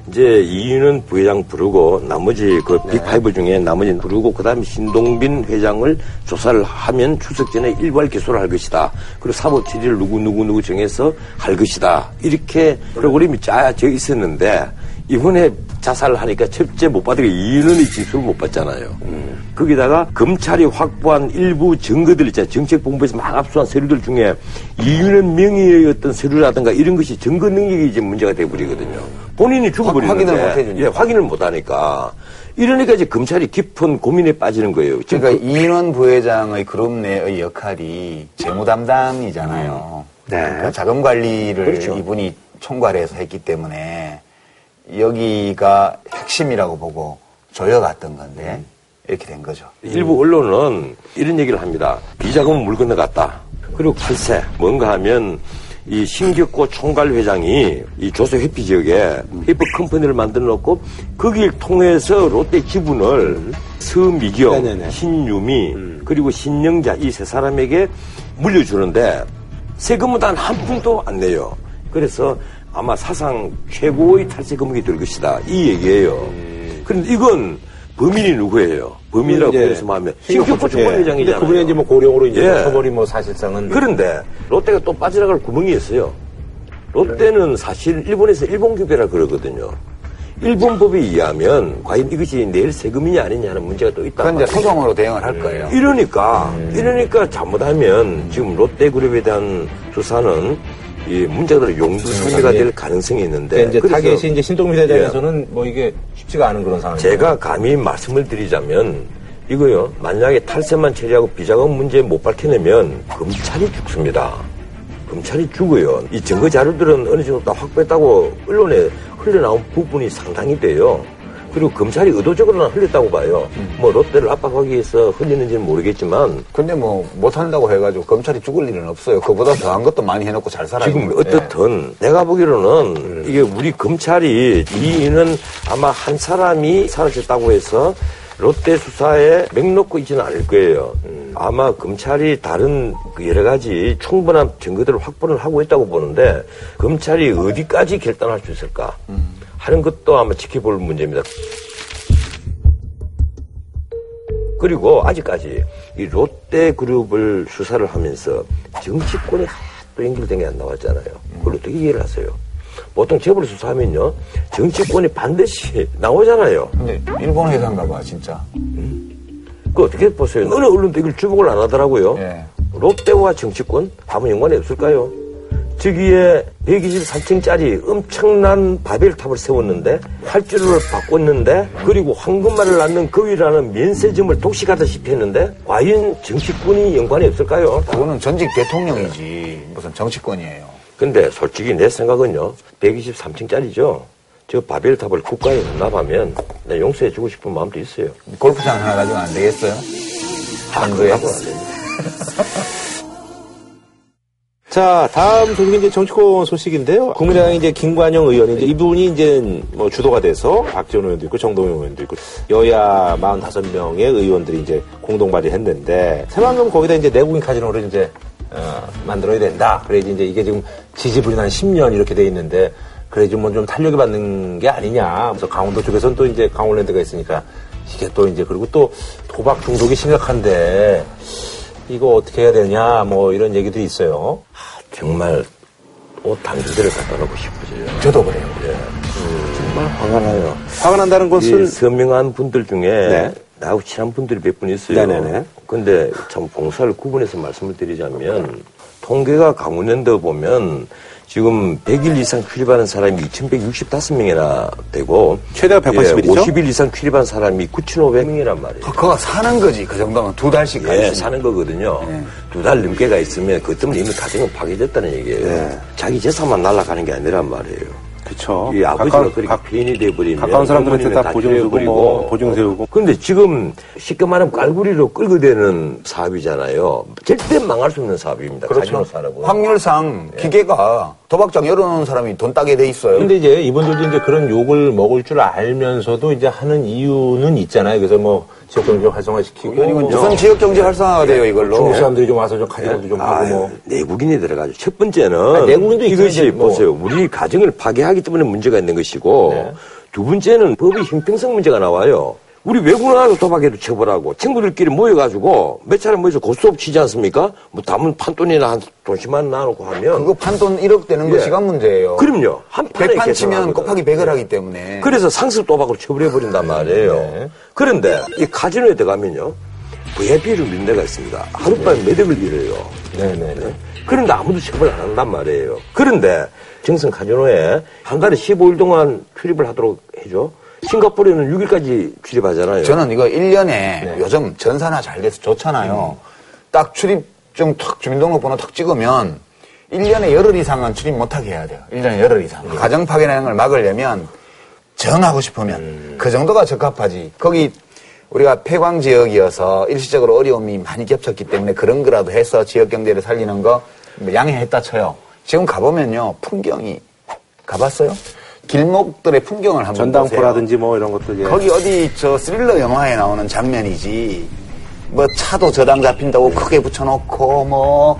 이제 이인은 부회장 부르고 나머지 그 빅파이브 중에 나머지 부르고 그다음에 신동빈 회장을 조사를 하면 추석 전에 일괄 기소를 할 것이다. 그리고 사법 처리를 누구 누구 누구 정해서 할 것이다. 이렇게 프로그램이 짜져 있었는데 이번에 자살을 하니까 첫째 못 받으니까 이인원이 진술을 못 받잖아요. 거기다가 검찰이 확보한 일부 증거들 있잖아요. 정책본부에서 막 압수한 서류들 중에 이윤은 명의의 어떤 서류라든가 이런 것이 증거 능력이 이제 문제가 돼버리거든요. 본인이 죽어버리는데 확인을 못 해주니까. 예, 확인을 못 하니까 이러니까 이제 검찰이 깊은 고민에 빠지는 거예요. 그러니까 이인원 부회장의 그룹 내의 역할이 재무 담당이잖아요. 그러니까 자금 관리를 그렇죠. 이분이 총괄해서 했기 때문에 여기가 핵심이라고 보고 조여갔던 건데 이렇게 된 거죠. 일부 언론은 이런 얘기를 합니다. 비자금은 물 건너갔다. 그리고 탈세. 뭔가 하면 이 신격호 총괄 회장이 이 조세 회피 지역에 페이퍼 컴퍼니를 만들어 놓고 거길 통해서 롯데 지분을 서미경, 네네네. 신유미, 그리고 신영자 이 세 사람에게 물려주는데 세금은 단 한 푼도 안 내요. 그래서 아마 사상 최고의 탈세 금액이 될 것이다. 이 얘기예요. 그런데 이건 범인이 누구예요? 범인이라고 이제 해서 하면 신격고 총괄 예. 회장이잖아요. 근데 그분이 이제 뭐 고령으로 이제 예. 처벌이 뭐 사실상은 그런데 롯데가 또 빠져나갈 구멍이 있어요. 롯데는 사실 일본에서 일본 규배라 그러거든요. 일본 법에 의하면 과연 이것이 내일 세금이냐 아니냐는 문제가 또 있다. 이제 소송으로 대응을 할 거예요. 이러니까 이러니까 잘못하면 지금 롯데그룹에 대한 수사는 이 문제가 용두성미가 될 가능성이 있는데 그러니까 이제 타겟이 이제 신동민 회장에서는 뭐 이게 쉽지가 않은 그런 상황이에요. 제가 감히 말씀을 드리자면 이거요. 만약에 탈세만 처리하고 비자금 문제 못 밝혀내면 검찰이 죽습니다. 검찰이 죽어요. 이 증거 자료들은 어느 정도 다 확보했다고 언론에 흘러나온 부분이 상당히 돼요. 그리고 검찰이 의도적으로는 흘렸다고 봐요. 뭐 롯데를 압박하기 위해서 흘리는지는 모르겠지만 근데 뭐 못한다고 해가지고 검찰이 죽을 일은 없어요. 그보다 더한 것도 많이 해놓고 잘 살아요. 지금 예. 어떻든 내가 보기로는 이게 우리 검찰이 이인은 아마 한 사람이 사라졌다고 해서 롯데 수사에 맥놓고 있지는 않을 거예요. 아마 검찰이 다른 그 여러 가지 충분한 증거들을 확보를 하고 있다고 보는데 검찰이 어디까지 결단할 수 있을까 하는 것도 아마 지켜볼 문제입니다. 그리고 아직까지 이 롯데그룹을 수사를 하면서 정치권이 하나도 연결된 게 안 나왔잖아요. 그걸 어떻게 이해를 하세요? 보통 재벌 수사하면요, 정치권이 반드시 나오잖아요. 근데 일본 회사인가 봐 진짜. 그 어떻게 보세요? 어느 언론도 이걸 주목을 안 하더라고요. 예. 롯데와 정치권 아무 연관이 없을까요? 저기에 123층짜리 엄청난 바벨탑을 세웠는데 활주로를 바꿨는데 그리고 황금알을 낳는 그 위라는 면세점을 독식하다시피 했는데 과연 정치권이 연관이 없을까요? 그거는 전직 대통령이지 무슨 정치권이에요. 근데 솔직히 내 생각은요 123층짜리죠 저 바벨탑을 국가에 헌납하면 내 용서해주고 싶은 마음도 있어요 골프장 하나 가지고 안 되겠어요? 아. 그거 안 됩니다. <laughs> 자, 다음 소식은 이제 정치권 소식인데요. 국민의당 이제 김관영 의원이 이제 이분이 이제 뭐 주도가 돼서 박지원 의원도 있고 정동영 의원도 있고 여야 45명의 의원들이 이제 공동 발의했는데 새만금 거기다 이제 내국인 카지노를 이제 어, 만들어야 된다. 그래야지 이제 이게 지금 지지분이 한 10년 이렇게 돼 있는데 그래야지 뭐 좀 탄력이 받는 게 아니냐. 그래서 강원도 쪽에서는 또 이제 강원랜드가 있으니까 이게 또 이제 그리고 또 도박 중독이 심각한데 이거 어떻게 해야 되냐 뭐 이런 얘기들이 있어요. 정말 옷 단지들을 갖다 놓고 싶어져요 저도 그래요. 정말 화가 나요 화가 난다는 이 것은 서명한 분들 중에 네. 나하고 친한 분들이 몇 분 있어요. 네네네. 근데 참 봉사를 구분해서 말씀을 드리자면 통계가 강원랜드 보면 지금 100일 이상 출입하는 사람이 2,165명이나 되고 최대가 180일 이죠? 50일 이상 출입한 사람이 9,500명이란 말이에요. 그거 사는 거지 그 정도면 두 달씩 가 예, 있으면. 사는 거거든요. 두달 넘게가 있으면 그것 때문에 이미 가정은 파괴됐다는 얘기예요. 네. 자기 재산만 날아가는 게 아니란 말이에요. 그렇죠. 이 아버지가 그렇게 피인이 돼버리면 가까운 사람들한테 다 보증 주고. 뭐 보증 세우고. 근데 지금 쉽게 말하면 깔구리로 끌고 되는 사업이잖아요. 절대 망할 수 없는 사업입니다. 그렇죠. 확률상 기계가 도박장 열어놓은 사람이 돈 따게 돼 있어요. 근데 이제 이분들도 이제 그런 욕을 먹을 줄 알면서도 이제 하는 이유는 있잖아요. 그래서 뭐 지역 경제 활성화시키고 그러니까요. 뭐 무슨 지역 경제 활성화가 돼요 이걸로. 중국 사람들이 좀 와서 좀 카지노도 좀 하고 뭐. 내국인이 들어가죠. 첫 번째는 아니, 내국인도 이것이 뭐. 보세요. 우리 가정을 파괴하기 때문에 문제가 있는 것이고 네. 두 번째는 법의 형평성 문제가 나와요. 우리 외국 나가서 도박해도 처벌하고 친구들끼리 모여가지고 몇 차례 모여서 고스톱 치지 않습니까? 뭐 담은 판돈이나 한 돈씩만 나누고 하면 그거 판돈 1억 되는 거 예. 시간 문제예요. 그럼요. 한 판에 100판 치면. 곱하기 100을 하기 때문에. 그래서 상습 도박으로 처벌해버린단 말이에요. 네. 그런데 이 카지노에 들어가면요. VIP를 믿는 데가 있습니다. 하룻밤에 몇 억을 잃어요. 네네 네. 그런데 아무도 처벌 안 한단 말이에요. 그런데 정성 카지노에 한 달에 15일 동안 출입을 하도록 해줘. 싱가포르에는 6일까지 출입하잖아요. 저는 이거 1년에 네. 요즘 전산화 잘 돼서 좋잖아요. 딱 출입증 탁 주민등록번호 탁 찍으면 1년에 열흘 이상은 출입 못하게 해야 돼요. 1년에 열흘 이상. 네. 가정 파괴라는 걸 막으려면 정하고 싶으면 음. 그 정도가 적합하지. 거기 우리가 폐광 지역이어서 일시적으로 어려움이 많이 겹쳤기 때문에 그런 거라도 해서 지역 경제를 살리는 거뭐 양해했다 쳐요. 지금 가보면요. 풍경이 가봤어요? 길목들의 풍경을 한번 보세요. 전당포라든지 뭐 이런 것도 이제 거기 어디 저 스릴러 영화에 나오는 장면이지. 뭐 차도 저당 잡힌다고 크게 붙여놓고 뭐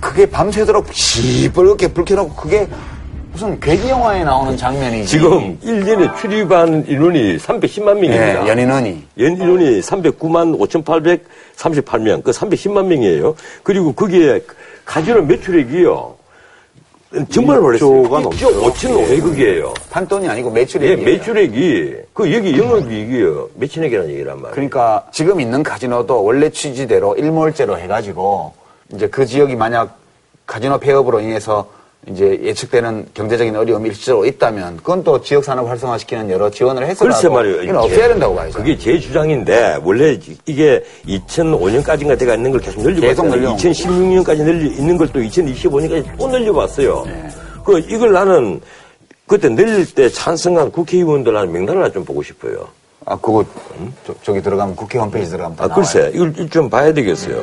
그게 밤새도록 시뻘겋게 불 켜놓고 그게 무슨 괴기 영화에 나오는 장면이지. 지금 1년에 출입한 인원이 310만 명입니다. 예, 연인원이. 연 인원이 309만 5,838명, 그 310만 명이에요. 그리고 거기에 카지노 매출액이요. 정말 놀랐어요. 조가 1조 5,500억이에요. 판돈이 아니고 매출이. 예, 매출액이, 그 여기 영업이익이요. 매출액이라는 얘기란 말이에요. 그러니까 지금 있는 카지노도 원래 취지대로 일몰제로 해가지고 이제 그 지역이 만약 카지노 폐업으로 인해서 이제 예측되는 경제적인 어려움이 일시적으로 있다면 그건 또 지역 산업 활성화시키는 여러 지원을 해서라도 글쎄 말이에요. 이건 없애야 된다고 봐야죠. 그게 제 주장인데 원래 이게 2005년까지인가 돼가 있는 걸 계속 늘리고 계속. 늘려온 2016년까지 늘리 있는 걸 또 2025년까지 또 늘려왔어요. 네. 그 이걸 나는 그때 늘릴 때 찬성한 국회의원들 한 명단을 하나 좀 보고 싶어요. 아 그거 저, 기 들어가면 국회 홈페이지 들어가면 다 아 나와요. 글쎄 이걸 좀 봐야 되겠어요.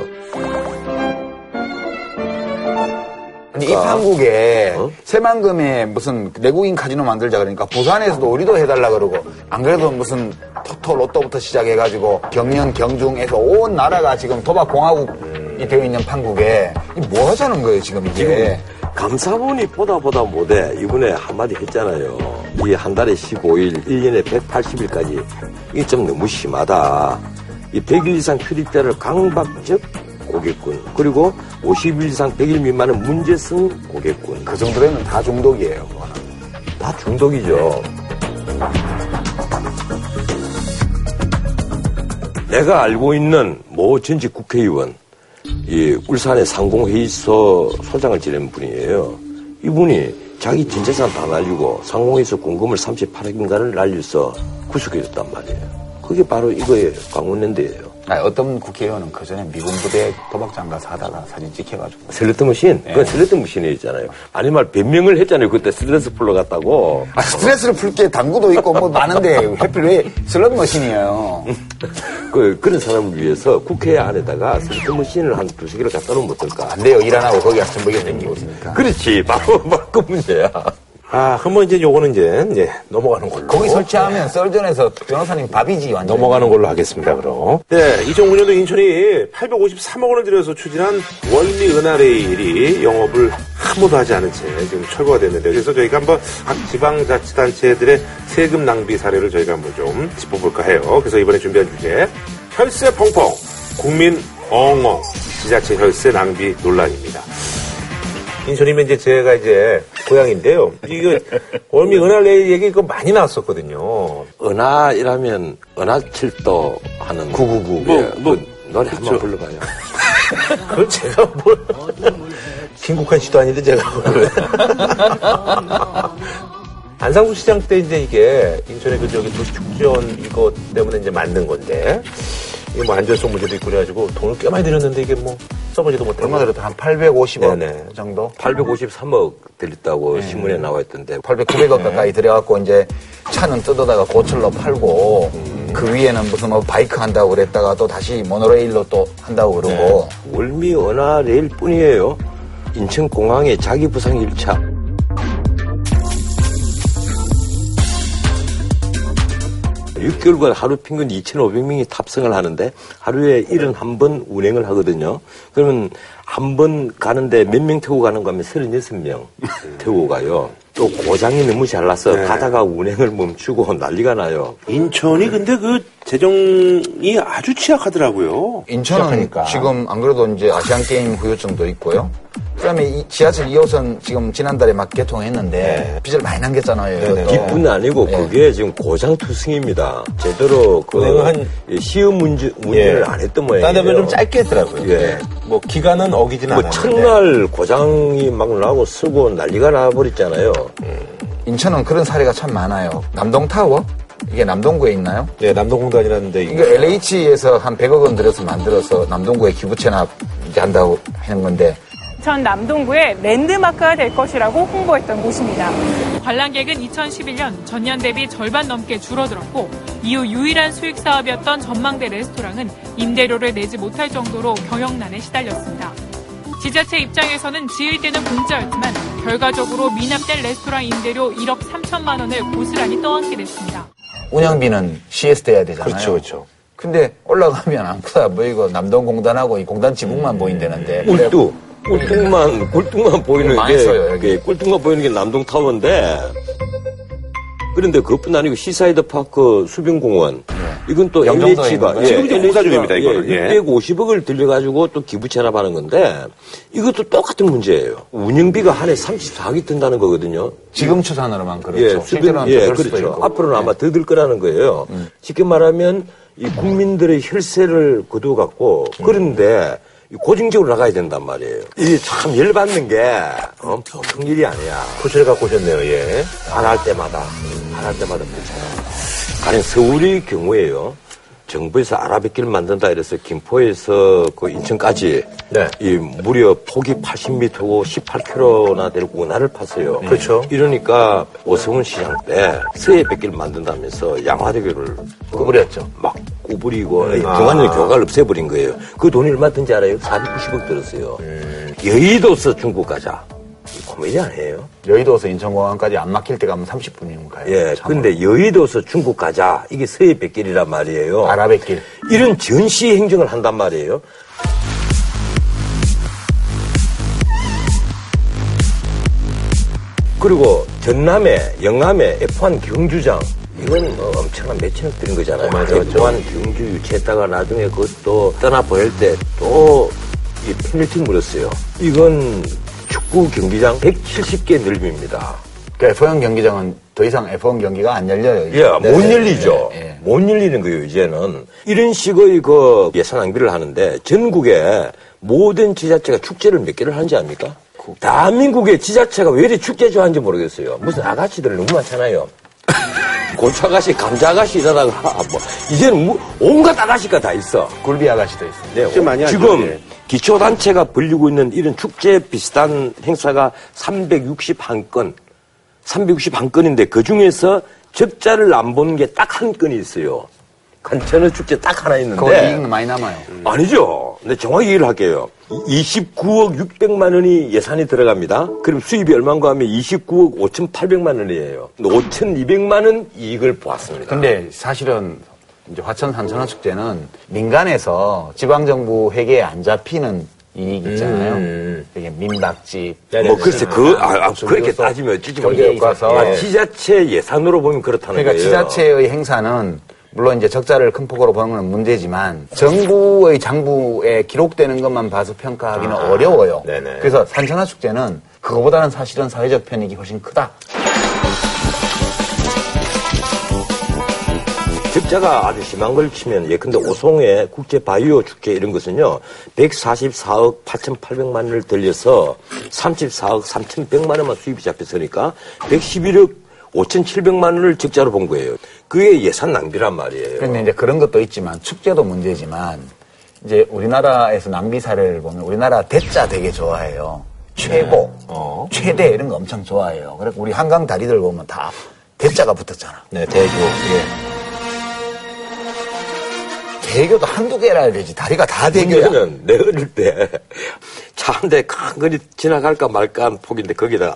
아니, 이 판국에 어? 새만금에 무슨 내국인 카지노 만들자 그러니까 부산에서도 우리도 해달라 그러고 안 그래도 무슨 토토 로또부터 시작해가지고 경연 경중에서 온 나라가 지금 도박 공화국이 되어 있는 판국에 이뭐 하자는 거예요 지금 이게 지금 감사원이 보다 보다 못해 이번에 한마디 했잖아요. 이 한 달에 15일, 1년에 180일까지 이게 좀 너무 심하다. 이 100일 이상 출입자를 강박적 고객군 그리고 50일 이상 100일 미만은 문제성 고객군 그 정도면 다 중독이에요. 다 중독이죠. 내가 알고 있는 모 전직 국회의원, 이 울산의 상공회의소 소장을 지낸 분이에요. 이분이 자기 전 재산 다 날리고 상공회의소 공금을 38억인가를 날려서 구속되어졌단 말이에요. 그게 바로 이거예요. 강원랜드예요. 아니, 어떤 국회의원은 그 전에 미군 부대 도박장 가서 하다가 사진 찍혀가지고. 슬롯 머신? 그건 슬롯 머신이었잖아요. 아니 말 변명을 했잖아요. 그때 스트레스 풀러 갔다고. 아, 스트레스를 풀 게 당구도 있고 뭐 많은데 하필 왜 슬롯 머신이에요? 그, 그런 사람을 위해서 국회 안에다가 슬롯 머신을 한 두세 개를 갖다 놓으면 어떨까? 안 돼요. 일 안 하고 거기 가서 전복이 땡기고 있으니까. 그렇지. 바로, 바로 그 문제야. 아, 그럼 뭐 이제 요거는 이제, 이제 넘어가는 걸로. 거기 설치하면 썰전에서 변호사님 밥이지 완전. 넘어가는 걸로 하겠습니다, 그럼. 네, 2009년도 인천이 853억 원을 들여서 추진한 월미 은하레일이 영업을 한 번도 하지 않은 채 지금 철거가 됐는데 그래서 저희가 한번 각 지방자치단체들의 세금 낭비 사례를 저희가 한번 좀 짚어볼까 해요. 그래서 이번에 준비한 주제, 혈세 펑펑, 국민 엉엉, 지자체 혈세 낭비 논란입니다. 인천이면 이제 제가 이제 고향인데요. 이거 월미 은하레일 얘기 이거 많이 나왔었거든요. 은하이라면 은하칠도 하는 999. 뭐, 뭐, 노래 한번 불러봐요. <laughs> 그걸 제가 뭘. 김국환 씨도 아닌데 제가 뭘. <laughs> 안상수 시장 때 이제 이게 인천의 그 저기 도시축전 이거 때문에 이제 만든 건데. 이게 뭐 안전성 문제도 있고 그래가지고 돈을 꽤 많이 들였는데 이게 뭐 써보지도 못하고. 얼마 들었다? 한 850억 네네. 정도? 853억 들였다고 신문에 나와 있던데. 800, 900억 가까이 들여갖고 이제 차는 뜯어다가 고철로 팔고 그 위에는 무슨 뭐 바이크 한다고 그랬다가 또 다시 모노레일로 또 한다고 그러고 월미 은하레일 뿐이에요. 인천공항에 자기 부상 1차. 육개월간 하루 평균 2,500명이 탑승을 하는데 하루에 71번 운행을 하거든요. 그러면 한 번 가는데 몇 명 태우고 가는 거 하면 36명 태우고 가요. 또 고장이 너무 잘 나서 가다가 운행을 멈추고 <laughs> 난리가 나요. 인천이 근데 그 재정이 아주 취약하더라고요. 인천은 시작하니까. 지금 안 그래도 이제 아시안 게임 후유증도 있고요. 그다음에 이 지하철 2호선 지금 지난달에 막 개통했는데 빚을 많이 남겼잖아요. 이것도. 기뿐 아니고 예. 그게 지금 고장 투승입니다. 제대로 그 한- 이 시험 문제, 문제를 예. 안 했던 모양이에요. 딴 데면 좀 짧게 했더라고요. 예. 뭐 기간은 어기지는 뭐 않았는데. 첫날 고장이 막 나고 쓰고 난리가 나버렸잖아요. 인천은 그런 사례가 참 많아요. 남동타워? 이게 남동구에 있나요? 네, 남동공단이라는 데 이거 LH에서 한 100억 원 들여서 만들어서 남동구에 기부채납 이제 한다고 하는 건데 전 남동구의 랜드마크가 될 것이라고 홍보했던 곳입니다. 관람객은 2011년 전년 대비 절반 넘게 줄어들었고 이후 유일한 수익 사업이었던 전망대 레스토랑은 임대료를 내지 못할 정도로 경영난에 시달렸습니다. 지자체 입장에서는 지을 때는 공짜였지만 결과적으로 미납된 레스토랑 임대료 1억 3천만 원을 고스란히 떠안게 됐습니다. 운영비는 계속 대야 되잖아요. 그렇죠, 그렇죠. 근데 올라가면 아무것도 안 보이고 남동공단하고 이 공단 지붕만 보인다는데 굴뚝. 굴뚝만, 굴뚝만 보이는 게, 여기. 그 굴뚝만 보이는 게 남동타워인데, 그런데 그것뿐 아니고 시사이드 파크 수변공원. 이건 또 LH가, 거예요? 지금 이제 공사 중입니다, 이거는. 예. 650억을 들여가지고 또 기부 채납하는 건데, 이것도 똑같은 문제예요. 운영비가 한 해 34억이 든다는 거거든요. 지금 추산으로만 그렇죠. 예, 더 예, 그렇죠. 앞으로는 예. 아마 더 들 거라는 거예요. 쉽게 말하면 이 국민들의 혈세를 거두어 갖고 그런데 이 고정적으로 나가야 된단 말이에요. 이게 참 열받는 게 어, 보통 일이 아니야. 표시를 갖고 오셨네요, 예. 안 할 때마다 안할 때마다 그렇잖아. 가령 서울의 경우에요. 정부에서 아라뱃길을 만든다 이래서 김포에서 그 인천까지 네. 이 무려 폭이 80m고 18km나 될 운하를 팠어요. 그렇죠. 이러니까 오세훈 시장 때 서해뱃길 만든다면서 양화대교를 구부렸죠. 막 구부리고 아. 중간에 교각을 없애버린 거예요. 그 돈이 얼마 든지 알아요? 490억 들었어요. 여의도서 중국 가자. 이 코미디 아니에요? 여의도에서 인천공항까지 안 막힐 때 가면 30분이면 가요. 예, 참으로. 근데 여의도에서 중국 가자. 이게 서해뱃길이란 말이에요. 아라뱃길. 이런 전시 행정을 한단 말이에요. 그리고 전남에, 영남에 F1 경주장. 이건 뭐 엄청난 몇천억 들인 거잖아요. 맞아, 맞죠. F1 경주 유치했다가 나중에 그것도 떠나 보낼 때 또 이 페널티 물었어요. 이건 축구 경기장 170개 넓입니다. 그러니까 F1 경기장은 더 이상 F1 경기가 안 열려요. 이제. 예, 네, 못 네, 열리죠. 네, 네. 못 열리는 거예요, 이제는. 이런 식의 그 예산 낭비를 하는데 전국에 모든 지자체가 축제를 몇 개를 하는지 압니까? 대한민국의 지자체가 왜 이렇게 축제 좋아하는지 모르겠어요. 무슨 아가씨들 너무 많잖아요. <laughs> 고추 아가씨, 감자 아가씨 이러다가 뭐 이제는 뭐 온갖 아가씨가 다 있어. 굴비 아가씨도 있습니다. 네, 좀 많이 하죠, 지금 예. 기초단체가 벌리고 있는 이런 축제 비슷한 행사가 361건, 361건인데 그 중에서 적자를 안 보는 게 딱 한 건이 있어요. 간천어 축제 딱 하나 그거 있는데. 이익 많이 남아요. 아니죠. 근데 정확히 얘기를 할게요. 29억 600만 원이 예산이 들어갑니다. 그럼 수입이 얼마인가 하면 29억 5,800만 원이에요. 5,200만 원 이익을 보았습니다. 근데 사실은 이제 화천 산천어 축제는 민간에서 지방정부 회계에 안 잡히는 이익 있잖아요. 되게 민박집. 뭐 글쎄 그 아, 아, 그렇게 따지면. 있어서. 아, 지자체 예산으로 보면 그렇다는 그러니까 거예요. 지자체의 행사는 물론 이제 적자를 큰 폭으로 보는 건 문제지만 정부의 장부에 기록되는 것만 봐서 평가하기는 어려워요. 네네. 그래서 산천어 축제는 그거보다는 사실은 사회적 편익이 훨씬 크다. 적자가 아주 심한 걸 치면 예컨대 오송의 국제 바이오 축제 이런 것은요 144억 8,800만 원을 들여서 34억 3,100만 원만 수입이 잡혔으니까 111억 5,700만 원을 적자로 본 거예요. 그게 예산 낭비란 말이에요. 그런데 이제 그런 것도 있지만 축제도 문제지만 이제 우리나라에서 낭비 사례를 보면 우리나라 대자 되게 좋아해요. 최고, 최대 이런 거 엄청 좋아해요. 그래서 우리 한강 다리들 보면 다 대자가 붙었잖아. 네, 대교. 예. 대교도 한두 개라 해야 되지. 다리가 다 대교야. 문제는 내 어릴 때 <laughs> 차 한대 강건히 지나갈까 말까 한 폭인데 거기다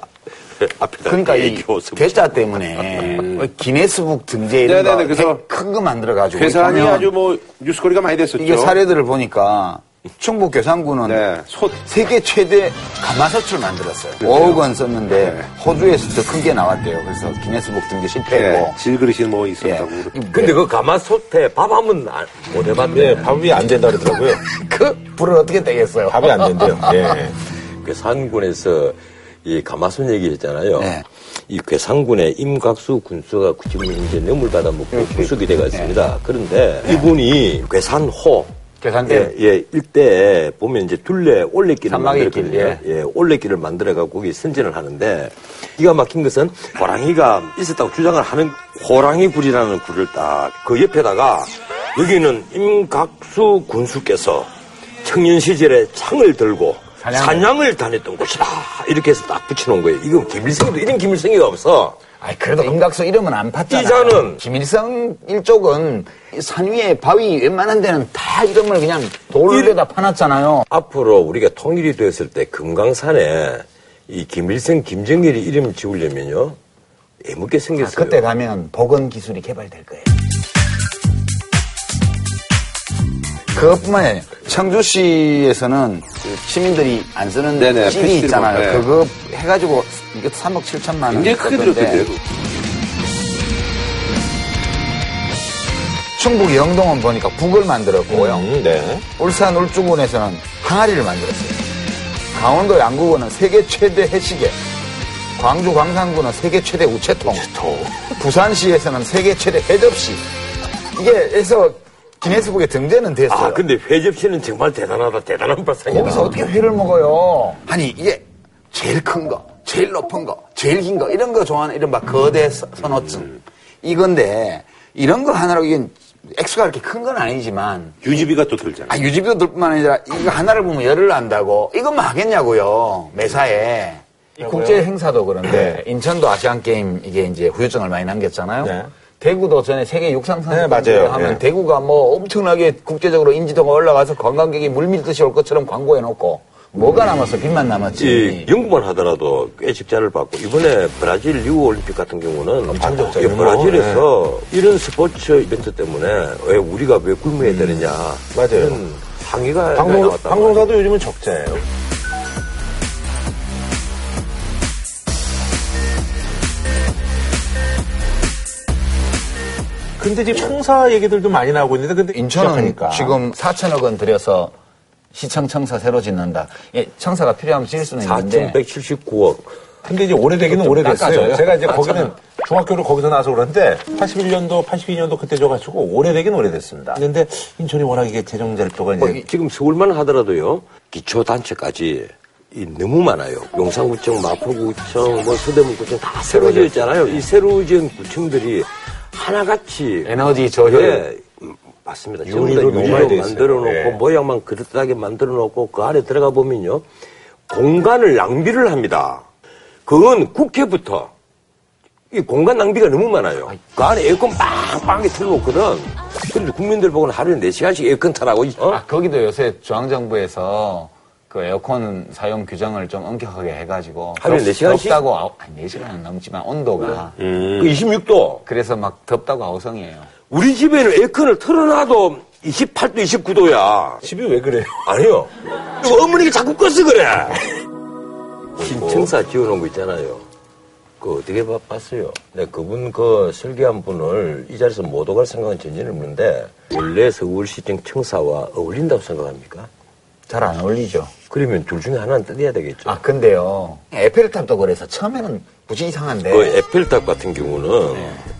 <laughs> 앞에다 그러니까 이 대자 때문에 기네스북 등재 이런 네네네, 거 그래서 큰거 만들어 가지고 괴산이 아주 뭐 뉴스거리가 많이 됐었죠. 이게 사례들을 보니까 충북 괴산군은 네, 소- 세계 최대 가마솥을 만들었어요. 5억 원 썼는데 네. 호주에서 더 큰 게 나왔대요. 그래서 기네스북 등재 실패했고. 예, 질그릇이 뭐 예. 있었다고. 그러고. 근데 그 가마솥에 밥 하면 안- 못 해봤네. 네, 밥이 안 된다 그러더라고요. <laughs> 그 불을 어떻게 떼겠어요? 밥이 안 된대요. <laughs> 예. 괴산군에서 이 가마솥 얘기했잖아요. 네. 이 괴산군의 임각수 군수가 지금 이제 뇌물 받아먹고 구속이 돼가 있습니다. 그런데 이분이 괴산호 괴산댐. 예, 예, 일대에 보면 이제 둘레 올레길을 길, 만들었거든요. 예. 올레길을 만들어가고 거기 선진을 하는데 기가 막힌 것은 호랑이가 있었다고 주장을 하는 호랑이 굴이라는 굴을 딱 그 옆에다가 여기는 임각수 군수께서 청년 시절에 창을 들고 사냥을. 사냥을 다녔던 곳이다. 이렇게 해서 딱 붙여놓은 거예요. 이거 김일성도 이런 김일성이가 없어. 아이, 그래도 임각수 이름은 안 팠잖아. 이자는- 김일성 일족은 산 위에 바위 웬만한 데는 다 이름을 그냥 돌에다 파놨잖아요. 앞으로 우리가 통일이 되었을 때 금강산에 이 김일성, 김정일이 이름 지으려면요. 애먹게 아, 생겼어요. 그때 가면 복원 기술이 개발될 거예요. 그것뿐만이 아니라 청주시에서는 그 시민들이 안 쓰는 네네, CD 있잖아요. 네. 그거 해가지고 이것도 3억 7천만 원. 굉장히 크게 들었던데요. 충북 영동은 보니까 북을 만들었고요. 음, 네. 울산 울주군에서는 항아리를 만들었어요. 강원도 양구군은 세계 최대 해시계. 광주 광산군은 세계 최대 우체통. 부산시에서는 세계 최대 회접시. 이게 해서 기네스북에 등재는 됐어요. 아, 근데 회접시는 정말 대단하다. 대단한 발상이다. 거기서 어떻게 회를 먹어요? 아니 이게 제일 큰 거, 제일 높은 거, 제일 긴 거 이런 거 좋아하는 이런 막 거대 서- 선호증 이건데 이런 거 하나로 이게 액수가 그렇게 큰 건 아니지만 유지비가 또 들잖아요. 아 유지비도 들 뿐만 아니라 이거 하나를 보면 열을 안다고 이건 뭐 하겠냐고요 매사에 이 국제 행사도 그런데 인천도 아시안 게임 이게 이제 후유증을 많이 남겼잖아요. 네. 대구도 전에 세계 육상 네. 선수권 하면 예. 대구가 뭐 엄청나게 국제적으로 인지도가 올라가서 관광객이 물밀듯이 올 것처럼 광고해 놓고 뭐가 남았어 빚만 남았지. 이 연구만 하더라도 꽤 적자를 봤고 이번에 브라질 리우 올림픽 같은 경우는 엄청 적자죠. 예, 브라질에서 이런 스포츠 이벤트 때문에 왜 우리가 왜 굶어야 되느냐 맞아요. 이런 항의가 방송, 방송사도 요즘은 적자예요. 근데 지금 청사 얘기들도 많이 나오고 있는데 근데 인천은 시작하니까. 지금 4천억 원 들여서 시청 청사 새로 짓는다. 예, 청사가 필요하면 지을 수는 있는데 4,179억 근데 이제 오래되기는 좀 오래됐어요. 깎아줘요. 제가 이제. 거기는 중학교를 거기서 나와서 그런데 81년도, 82년도 그때 줘가지고 오래되긴 오래됐습니다. 근데 인천이 워낙 이게 재정절도가 뭐 이제 이- 지금 서울만 하더라도요 기초단체까지 이 너무 많아요. 용산구청, 마포구청, 뭐 서대문구청 다 새로 지었잖아요. 이 새로 지은 구청들이 하나같이 에너지 저효. 예, 음, 맞습니다. 다 유리로. 만들어 놓고 예. 모양만 그릇하게 만들어 놓고 그 안에 들어가 보면요 공간을 낭비를 합니다. 그건 국회부터 이 공간 낭비가 너무 많아요. 그 안에 에어컨 빵빵하게 틀어놓거든. 그런데 국민들 보고는 하루에 4시간씩 에어컨 타라고. 어? 아, 거기도 요새 중앙정부에서 그 에어컨 사용 규정을 좀 엄격하게 해가지고. 하루에 덥- 네 시간씩? 덥다고, 아우, 아니, 4시간은 넘지만 온도가. 그 26도. 그래서 막 덥다고 아우성이에요. 우리 집에는 에어컨을 틀어놔도 28도, 29도야. 집이 왜 그래요? 아니요. 어머니가 자꾸 꺼서 그래. 신청사 지어놓은 거 있잖아요. 그 어떻게 봐- 봤어요? 네, 그분 그 설계한 분을 이 자리에서 못 오갈 생각은 전혀 없는데 원래 서울시청 청사와 어울린다고 생각합니까? 잘 안 어울리죠. 그러면 둘 중에 하나는 뜯어야 되겠죠. 아, 근데요. 에펠탑도 그래서 처음에는 무지 이상한데. 그 에펠탑 같은 경우는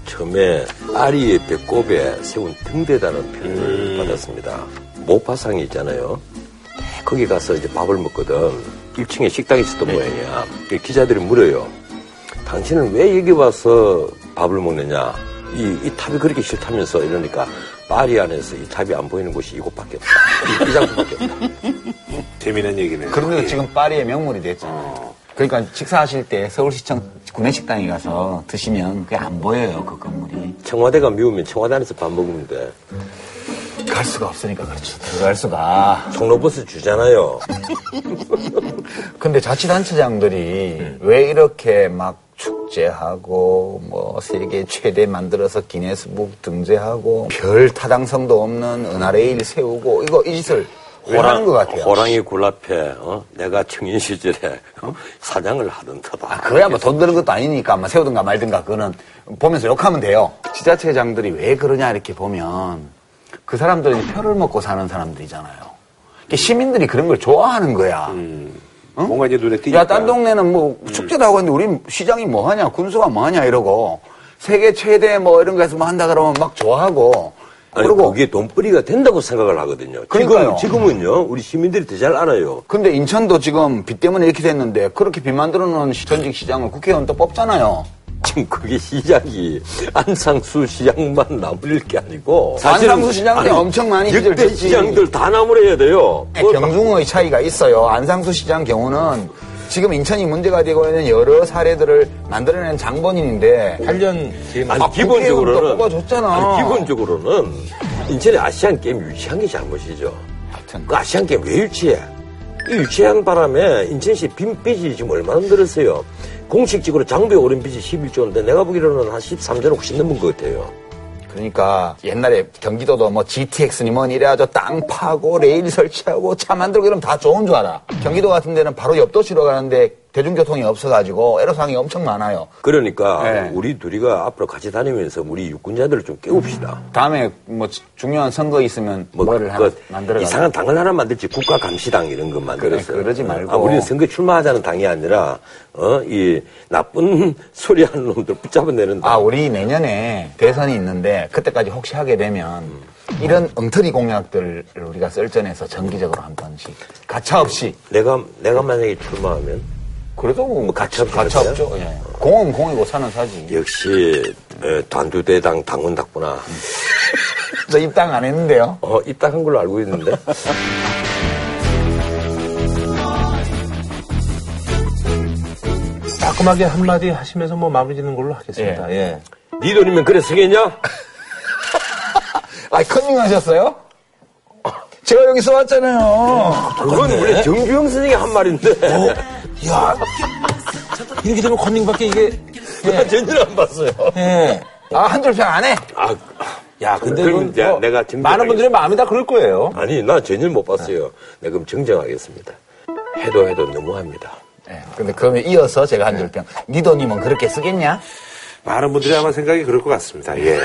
처음에 파리의 배꼽에 세운 등대다는 표현을 받았습니다. 모파상이 있잖아요. 거기 가서 이제 밥을 먹거든. 1층에 식당이 있었던 모양이야. 그 기자들이 물어요. 당신은 왜 여기 와서 밥을 먹느냐? 이, 이 탑이 그렇게 싫다면서 이러니까 파리 안에서 이 탑이 안 보이는 곳이 이곳밖에 없다. 이, 이 장소밖에 없다. 재미난 얘기네요. 그런데 지금 파리의 명물이 됐잖아요. 그러니까 식사하실 때 서울시청 구내식당에 가서 드시면 그게 안 보여요, 그 건물이. 청와대가 미우면 청와대 안에서 밥 먹으면 돼. 갈 수가 없으니까 그렇지. 들어갈 수가. 종로버스 주잖아요. <laughs> 근데 자치단체장들이 왜 이렇게 막 축제하고 뭐 세계 최대 만들어서 기네스북 등재하고 별 타당성도 없는 은하레일 세우고 이거 이 짓을 왜 하는 것 같아요? 호랑이 굴 앞에 어? 내가 청인 시절에 어? 사장을 하던 터다. 아, 그거야 뭐 돈 드는 것도 아니니까 뭐 세우든가 말든가 그거는 보면서 욕하면 돼요. 지자체장들이 왜 그러냐 이렇게 보면 그 사람들은 표를 먹고 사는 사람들이잖아요. 시민들이 그런 걸 좋아하는 거야. 뭔가 이제 눈에 띄니까. 야, 딴 동네는 뭐 축제도 하고 있는데 우리 시장이 뭐 하냐, 군수가 뭐 하냐 이러고 세계 최대 뭐 이런 거에서 뭐 한다 그러면 막 좋아하고 아니, 그리고 그게 돈벌이가 된다고 생각을 하거든요. 그러니까요. 지금, 지금은요, 우리 시민들이 더 잘 알아요. 근데 인천도 지금 비 때문에 이렇게 됐는데 그렇게 비 만들어 놓은 시- 전직 시장을 국회의원 또 뽑잖아요. 지금 그게 시장이 안상수 시장만 나물릴 게 아니고. 안상수 시장 때 아니, 엄청 많이 역대. 시장들 다 나물해야 돼요. 뭐, 경중의 차이가 있어요. 안상수 시장 경우는 지금 인천이 문제가 되고 있는 여러 사례들을 만들어낸 장본인인데 8년 뒤에 아니, 아, 기본적으로는. 뽑아줬잖아. 아니, 기본적으로는 인천의 아시안 게임 유치한 게 잘못이죠. 하여튼 그 아시안 게임 왜 유치해? 이 유치한 바람에 인천시 빈빚이 지금 얼마나 늘었어요. 공식적으로 장부에 오른 빚이 11조인데 내가 보기로는 한 13조는 훨씬 넘은 것 같아요. 그러니까 옛날에 경기도도 뭐 GTX니 뭐니 이래가지고 땅 파고 레일 설치하고 차 만들고 이러면 다 좋은 줄 알아. 경기도 같은 데는 바로 옆 도시로 가는데 대중교통이 없어가지고 애로사항이 엄청 많아요. 그러니까 네. 우리 둘이가 앞으로 같이 다니면서 우리 육군자들을 좀 깨웁시다. 다음에 뭐 지- 중요한 선거 있으면 뭐 뭐를 그 만들어 이상한 당을 하나 만들지 국가 감시당 이런 거 만들었어요. 그래, 그러지 말고. 아, 우리는 선거 출마하자는 당이 아니라 어 이 나쁜 <laughs> 소리 하는 놈들 붙잡아내는 당. 아, 우리 내년에 대선이 있는데 그때까지 혹시 하게 되면 이런 엉터리 공약들을 우리가 썰전해서 정기적으로 한 번씩 가차 없이 내가 내가 만약에 출마하면 그래도 뭐, 뭐 가차 가차? 없죠. 예. 공은 공이고 사는 사지. 역시 에, 단두대당 당원답구나. 저 입당 안 했는데요. 어 입당한 걸로 알고 있는데. <laughs> 깔끔하게 한마디 하시면서 뭐 마무리 짓는 걸로 하겠습니다. 예. 네 돈이면 그래 쓰겠냐? <laughs> 아, 컨닝 하셨어요? 제가 여기 써왔잖아요. 그건 원래 정주영 선생이 한 말인데. 야 이렇게 되면 컨닝밖에 이게 나 전혀 안 봤어요. 예. 아, 한 줄평 안 해? 아, 야 근데 그럼 이제 뭐 내가 많은 분들의 마음이 다 그럴 거예요. 아니, 나 전혀 못 봤어요. 내가 그럼 정정하겠습니다. 해도 해도 너무합니다. 예. 근데 그러면 이어서 제가 한 줄평. 니 돈이면 그렇게 쓰겠냐? 많은 분들이 아마 생각이 그럴 것 같습니다. 예.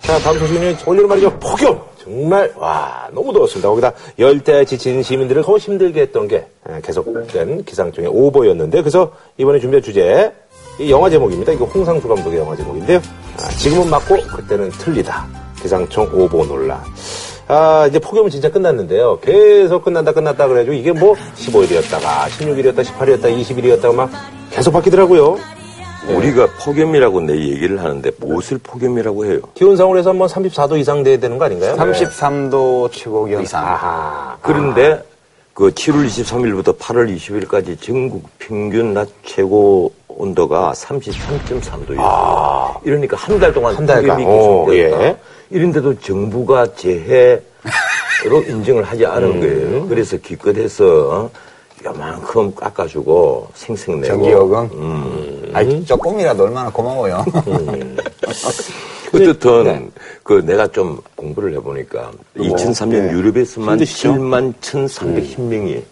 자, 다음 소식은 오늘은 말이죠. 폭염! 정말, 와, 너무 더웠습니다. 거기다 열대에 지친 시민들을 더 힘들게 했던 게 예, 계속된 기상청의 오보였는데, 그래서 이번에 준비한 주제, 이 영화 제목입니다. 이거 홍상수 감독의 영화 제목인데요. 아, 지금은 맞고, 그때는 틀리다. 기상청 오보 논란. 아, 이제 폭염은 진짜 끝났는데요. 계속 끝난다, 끝났다 그래가지고 이게 뭐 15일이었다가, 16일이었다, 18일이었다, 20일이었다가 막 계속 바뀌더라고요. 우리가 폭염이라고 내 얘기를 하는데 무엇을 폭염이라고 해요? 기온상으로 해서 한번 34도 이상 돼야 되는 거 아닌가요? 33도 최고 기온 이상. 아하. 그런데 그 7월 23일부터 8월 20일까지 전국 평균 낮 최고 온도가 33.3도였어요. 이러니까 한 달 동안 한 달간. 계속됐다. 예. 이런데도 정부가 재해로 <laughs> 인정을 하지 않은 거예요. 그래서 기껏 해서 요만큼 깎아주고 생색내고 전기요금? 음. 아이, 조금이라도 얼마나 고마워요. 어떻든 네. 그 내가 좀 공부를 해보니까 2003년 네. 유럽에서만 힘드시죠? 7만 1,310명이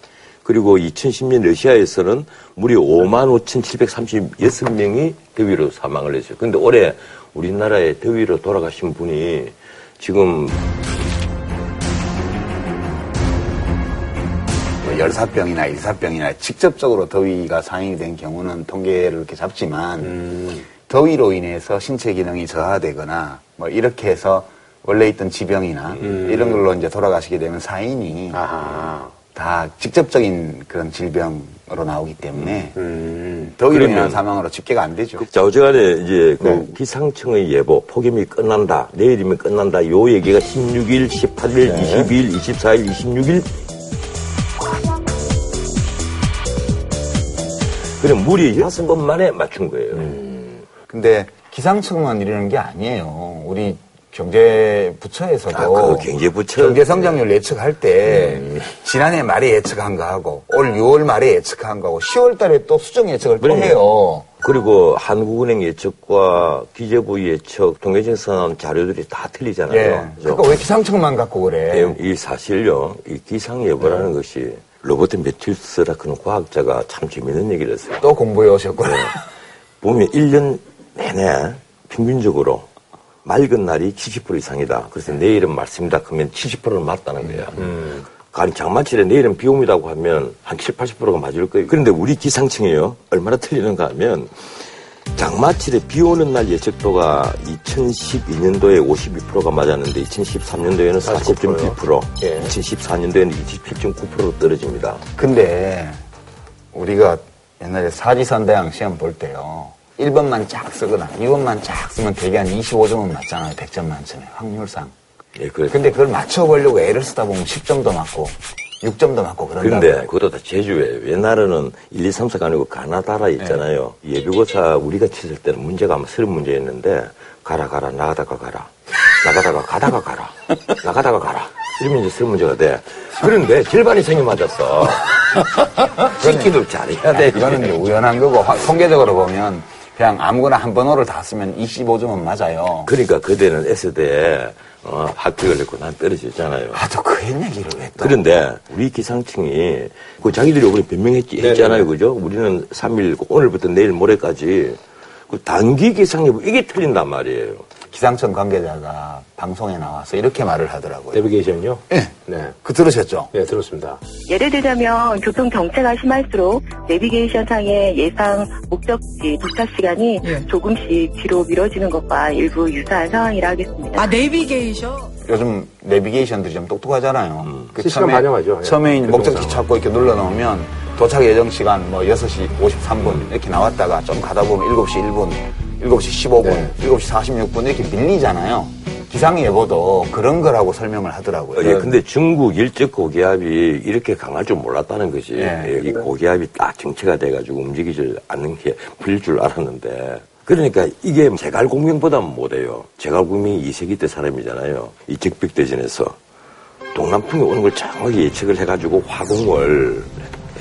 그리고 2010년 러시아에서는 무려 5만 5,736명이 더위로 사망을 했어요. 근데 올해 우리나라에 더위로 돌아가신 분이 지금 열사병이나 일사병이나 직접적으로 더위가 상행이 된 경우는 통계를 이렇게 잡지만 더위로 인해서 신체 기능이 저하되거나 뭐 이렇게 해서 원래 있던 지병이나 이런 걸로 이제 돌아가시게 되면 사인이 아하. 다 직접적인 그런 질병으로 나오기 때문에 음. 더위로 그러면- 인한 사망으로 집계가 안 되죠. 자, 어제간에 이제 그 네. 기상청의 예보, 폭염이 끝난다, 내일이면 끝난다, 요 얘기가 16일, 18일, 네. 22일, 24일, 26일. 그냥 무리 여섯 번 만에 맞춘 거예요. 근데 기상청만 이러는 게 아니에요. 우리 경제부처에서도 아, 그 경제부처. 경제 성장률 예측할 때 음. 지난해 말에 예측한 거 하고 올 6월 말에 예측한 거 하고 10월 달에 또 수정 예측을 또. 해요. 그리고 한국은행 예측과 기재부 예측, 나온 자료들이 다 틀리잖아요. 예. 그러니까 왜 기상청만 갖고 그래? 이 사실요, 이 기상 예보라는 것이 로버트 매튜스라 그런 과학자가 참 재밌는 얘기를 했어요. 또 공부해 오셨구나. 보면 1년 내내 평균적으로 맑은 날이 70% 이상이다. 그래서 내일은 맑습니다. 그러면 70%는 맞다는 거야. 아니 장마철에 내일은 비 옵니다고 하면 한 7, 80%가 맞을 거예요. 그런데 우리 기상청이요. 얼마나 틀리는가 하면 장마철에 비 오는 날 예측도가 2012년도에 52%가 맞았는데 2013년도에는 40.1%, 예. 2014년도에는 27.9%로 떨어집니다. 근데 우리가 옛날에 사지선대왕 시험 볼 때요. 1번만 쫙 쓰거나 2번만 쫙 쓰면 대개 한 25점은 맞잖아요. 100점 만점에 확률상. 예, 그래. 근데 그걸 맞춰보려고 애를 쓰다 보면 10점도 맞고 6점도 맞고 그런다. 근데 그것도 다 제주에 옛날에는 1, 2, 3, 4가 아니고 가나다라 있잖아요. 예비고사 우리가 쳤을 때는 문제가 아마 서른 문제였는데 가라 가라 나가다가 가라 나가다가 가다가 가라 나가다가 가라 이러면 이제 서른 문제가 돼. 그런데 절반 이상이 맞았어. <laughs> 찍기도 잘해야 돼. 이거는 우연한 거고 화- 통계적으로 보면 그냥 아무거나 한 번호를 다 쓰면 25점은 맞아요. 그러니까 그대는 S대에 어, 합격을 했고 난 떨어졌잖아요. 아, 또 그 얘기를 왜 또? 그런데 우리 기상청이 그 자기들이 오늘 변명했지 했잖아요, 그죠? 우리는 3일 오늘부터 내일 모레까지 그 단기 기상예보 이게 틀린단 말이에요. 기상청 관계자가 방송에 나와서 이렇게 말을 하더라고요. 내비게이션요? 예. 네. 그 들으셨죠? 네, 들었습니다. 예를 들자면 교통 정체가 심할수록 내비게이션 상의 예상 목적지 도착 시간이 조금씩 뒤로 미뤄지는 것과 일부 유사한 상황이라 하겠습니다. 아, 내비게이션? 요즘 내비게이션들이 좀 똑똑하잖아요. 그 실시간 반영하죠. 예. 처음에 이제 목적지. 찾고 이렇게 눌러 놓으면 도착 예정 시간 뭐 6시 53분 이렇게 나왔다가 좀 가다 보면 7시 1분, 7시 15분, 네. 7시 46분 이렇게 밀리잖아요. 기상예보도 그런 거라고 설명을 하더라고요. 예, 근데 중국 일적 고기압이 이렇게 강할 줄 몰랐다는 거지. 예. 예, 이 고기압이 딱 정체가 돼가지고 움직이질 않는 게 풀릴 줄 알았는데. 그러니까 이게 제갈공명보다는 못해요. 제갈공명이 2세기 때 사람이잖아요. 이 적벽대전에서 동남풍이 오는 걸 정확히 예측을 해가지고 화공을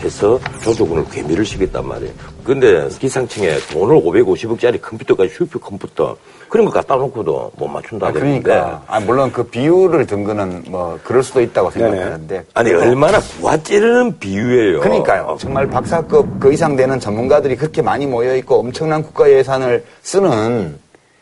해서 조조군을 괴멸을 시켰단 말이에요. 근데 기상청에 돈을 550억짜리 컴퓨터까지 슈퍼 컴퓨터 그런 거 갖다 놓고도 못 맞춘다 아, 그러니까. 아, 물론 그 비율을 든 거는 뭐 그럴 수도 있다고 생각하는데. 아니 그래도 얼마나 부하찌르는 비유예요. 그러니까요. 정말 박사급 그 이상 되는 전문가들이 그렇게 많이 모여 있고 엄청난 국가 예산을 쓰는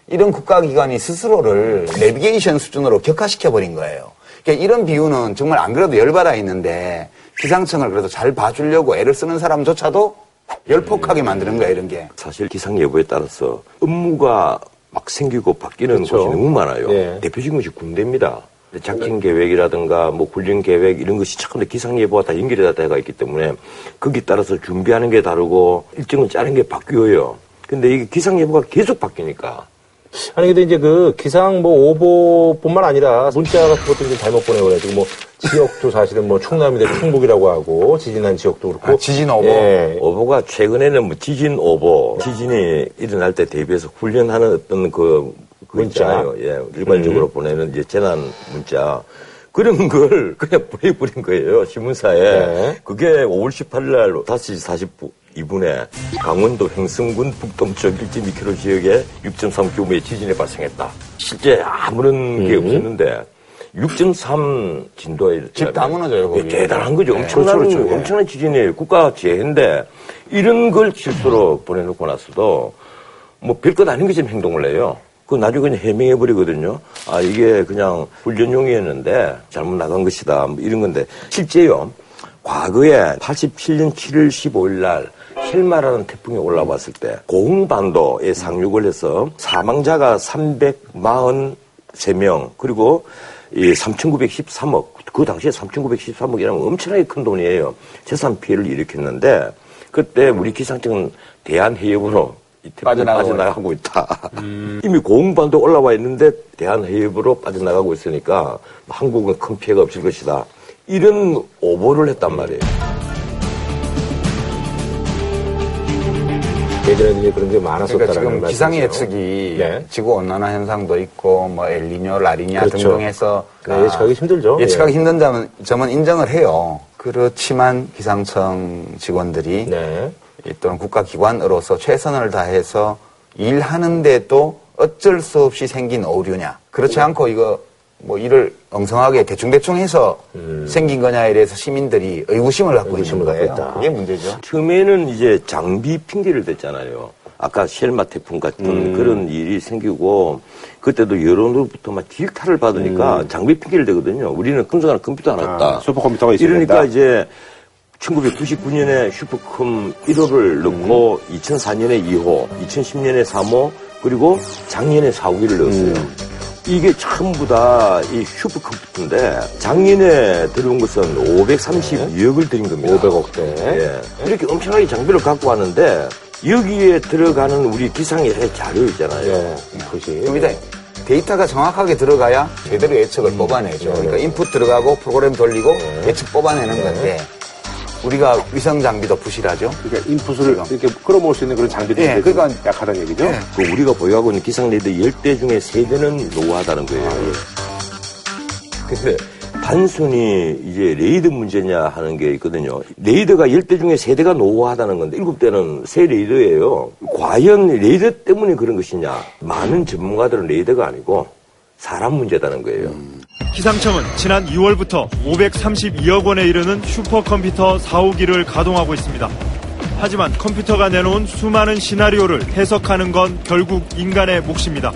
이런 국가기관이 스스로를 내비게이션 수준으로 격화시켜 버린 거예요. 그러니까 이런 비유는 정말 안 그래도 열받아 있는데 기상청을 그래도 잘 봐주려고 애를 쓰는 사람조차도 열폭하게 만드는 거야 이런 게. 사실 기상 예보에 따라서 업무가 막 생기고 바뀌는 그렇죠. 곳이 너무 많아요. 예. 대표적인 것이 군대입니다. 작전 계획이라든가 뭐 훈련 계획 이런 것이 차근히 기상 예보와 다 연결이 다 돼가 있기 때문에 거기에 따라서 준비하는 게 다르고 일정을 짜는 게 바뀌어요. 근데 이게 기상 예보가 계속 바뀌니까 아니 근데 이제 그 기상 뭐 오보뿐만 아니라 문자 같은 것도 이제 잘못 보내고 그래가지고 뭐 지역도 사실은 뭐 충남인데 충북이라고 하고 지진한 지역도 그렇고 아, 지진 오보? 예. 오보가 최근에는 뭐 지진 오보, 지진이 일어날 때 대비해서 훈련하는 어떤 그, 그 문자. 있잖아요. 예, 일반적으로 보내는 이제 재난 문자. 그런 걸 <laughs> 그냥 보내버린 거예요, 신문사에. 네. 그게 5월 18일 날 5시 42분에 강원도 횡성군 북동쪽 1.2km 지역에 6.3 규모의 지진이 발생했다. 실제 아무런 게 없었는데 6.3 진도에 집 다 무너져요, 거기. 예, 대단한 거죠. 네, 엄청난 그렇죠, 그렇죠. 예. 엄청난 지진이에요. 국가 재해인데 이런 걸 실수로 보내놓고 나서도 뭐 별것 아닌 것처럼 행동을 해요. 그 나중에 그냥 해명해 버리거든요. 아 이게 그냥 훈련용이었는데 잘못 나간 것이다. 뭐 이런 건데 실제요. 과거에 87년 7월 15일 날 헬마라는 태풍이 올라왔을 때 고흥반도에 상륙을 해서 사망자가 343명 그리고 이 3,913억 그 당시에 3,913억이라면 엄청나게 큰 돈이에요. 재산 피해를 일으켰는데 그때 우리 기상청은 대한해협으로 빠져나가고 빠져나가고 있다. 이미 고흥반도 올라와 있는데 대한해협으로 빠져나가고 있으니까 한국은 큰 피해가 없을 것이다. 이런 오보를 했단 말이에요. 예전에는 이제 그런 게 그러니까 많았었다라는 지금. 기상 예측이 네. 지구 온난화 현상도 있고 뭐 엘니뇨, 라니냐 그렇죠. 등등해서 네, 예측하기 힘들죠. 예측하기 예. 힘든 점은, 점은 인정을 해요. 그렇지만 기상청 직원들이 네. 이 또는 국가기관으로서 최선을 다해서 일하는데도 어쩔 수 없이 생긴 오류냐. 그렇지 않고 이거 뭐 일을 엉성하게 대충대충 해서 생긴 거냐에 대해서 시민들이 의구심을 갖고 음. 의구심을 있는 거예요. 갖고. 그게 문제죠. 처음에는 이제 장비 핑계를 댔잖아요. 아까 쉘마 태풍 같은 음. 그런 일이 생기고 그때도 여론으로부터 막 딜타를 받으니까 장비 핑계를 대거든요. 우리는 금속한 컴퓨터 하나 없다. 음. 아, 슈퍼컴퓨터가 있어야 이러니까 된다. 이제 1999년에 슈퍼컴 1호를 넣고 음. 2004년에 2호, 2010년에 3호, 그리고 작년에 4호기를 넣었어요. 음. 이게 전부 다 이 슈퍼 컴퓨터인데 작년에 들어온 것은 532억을 들인 겁니다. 500억대. 예. 이렇게 엄청나게 장비를 갖고 왔는데 여기에 들어가는 우리 기상예의 자료 있잖아요. 예. 이것이. 일단 데이터가 정확하게 들어가야 제대로 예측을 뽑아내죠. 그러니까 인풋 들어가고 프로그램 돌리고 예측 뽑아내는 건데 우리가 위성 장비도 부실하죠. 그러니까 인풋을 이렇게 끌어모을 수 있는 그런 장비들이 예, 좀 그러니까- 약하다는 얘기죠. 예. 그 우리가 보유하고 있는 기상 레이더 10대 중에 3대는 노후하다는 거예요. 근데 단순히 이제 레이더 문제냐 하는 게 있거든요. 레이더가 10대 중에 3대가 노후하다는 건데 7대는 새 레이더예요. 과연 레이더 때문에 그런 것이냐? 많은 전문가들은 레이더가 아니고 사람 문제다는 거예요. 기상청은 지난 2월부터 532억 원에 이르는 슈퍼컴퓨터 4호기를 가동하고 있습니다. 하지만 컴퓨터가 내놓은 수많은 시나리오를 해석하는 건 결국 인간의 몫입니다.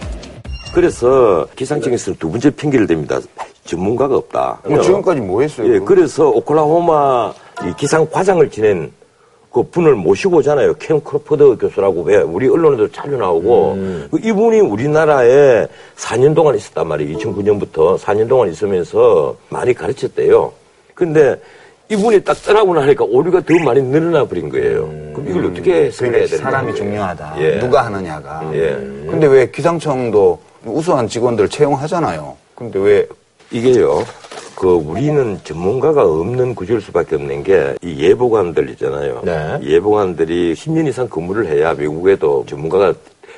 그래서 기상청에서는 두 번째 핑계를 댑니다. 전문가가 없다. 뭐 지금까지 뭐 했어요? 예? 그래서 오클라호마 이 기상 과장을 지낸 그 분을 모시고 오잖아요. 캠 크로퍼드 교수라고 왜 우리 언론에도 자주 나오고 그 이분이 우리나라에 4년 동안 있었단 말이에요. 2009년부터 4년 동안 있으면서 많이 가르쳤대요. 근데 이분이 딱 떠나고 나니까 오류가 더 많이 늘어나 버린 거예요. 그럼 이걸 어떻게 그러니까 되는 사람이 거예요? 중요하다. 예. 누가 하느냐가. 예. 근데 왜 기상청도 우수한 직원들 채용하잖아요. 근데 왜 이게요. 그 우리는 전문가가 없는 구조일 수밖에 없는 게 이 예보관들 있잖아요. 네. 예보관들이 10년 이상 근무를 해야 외국에도 전문가가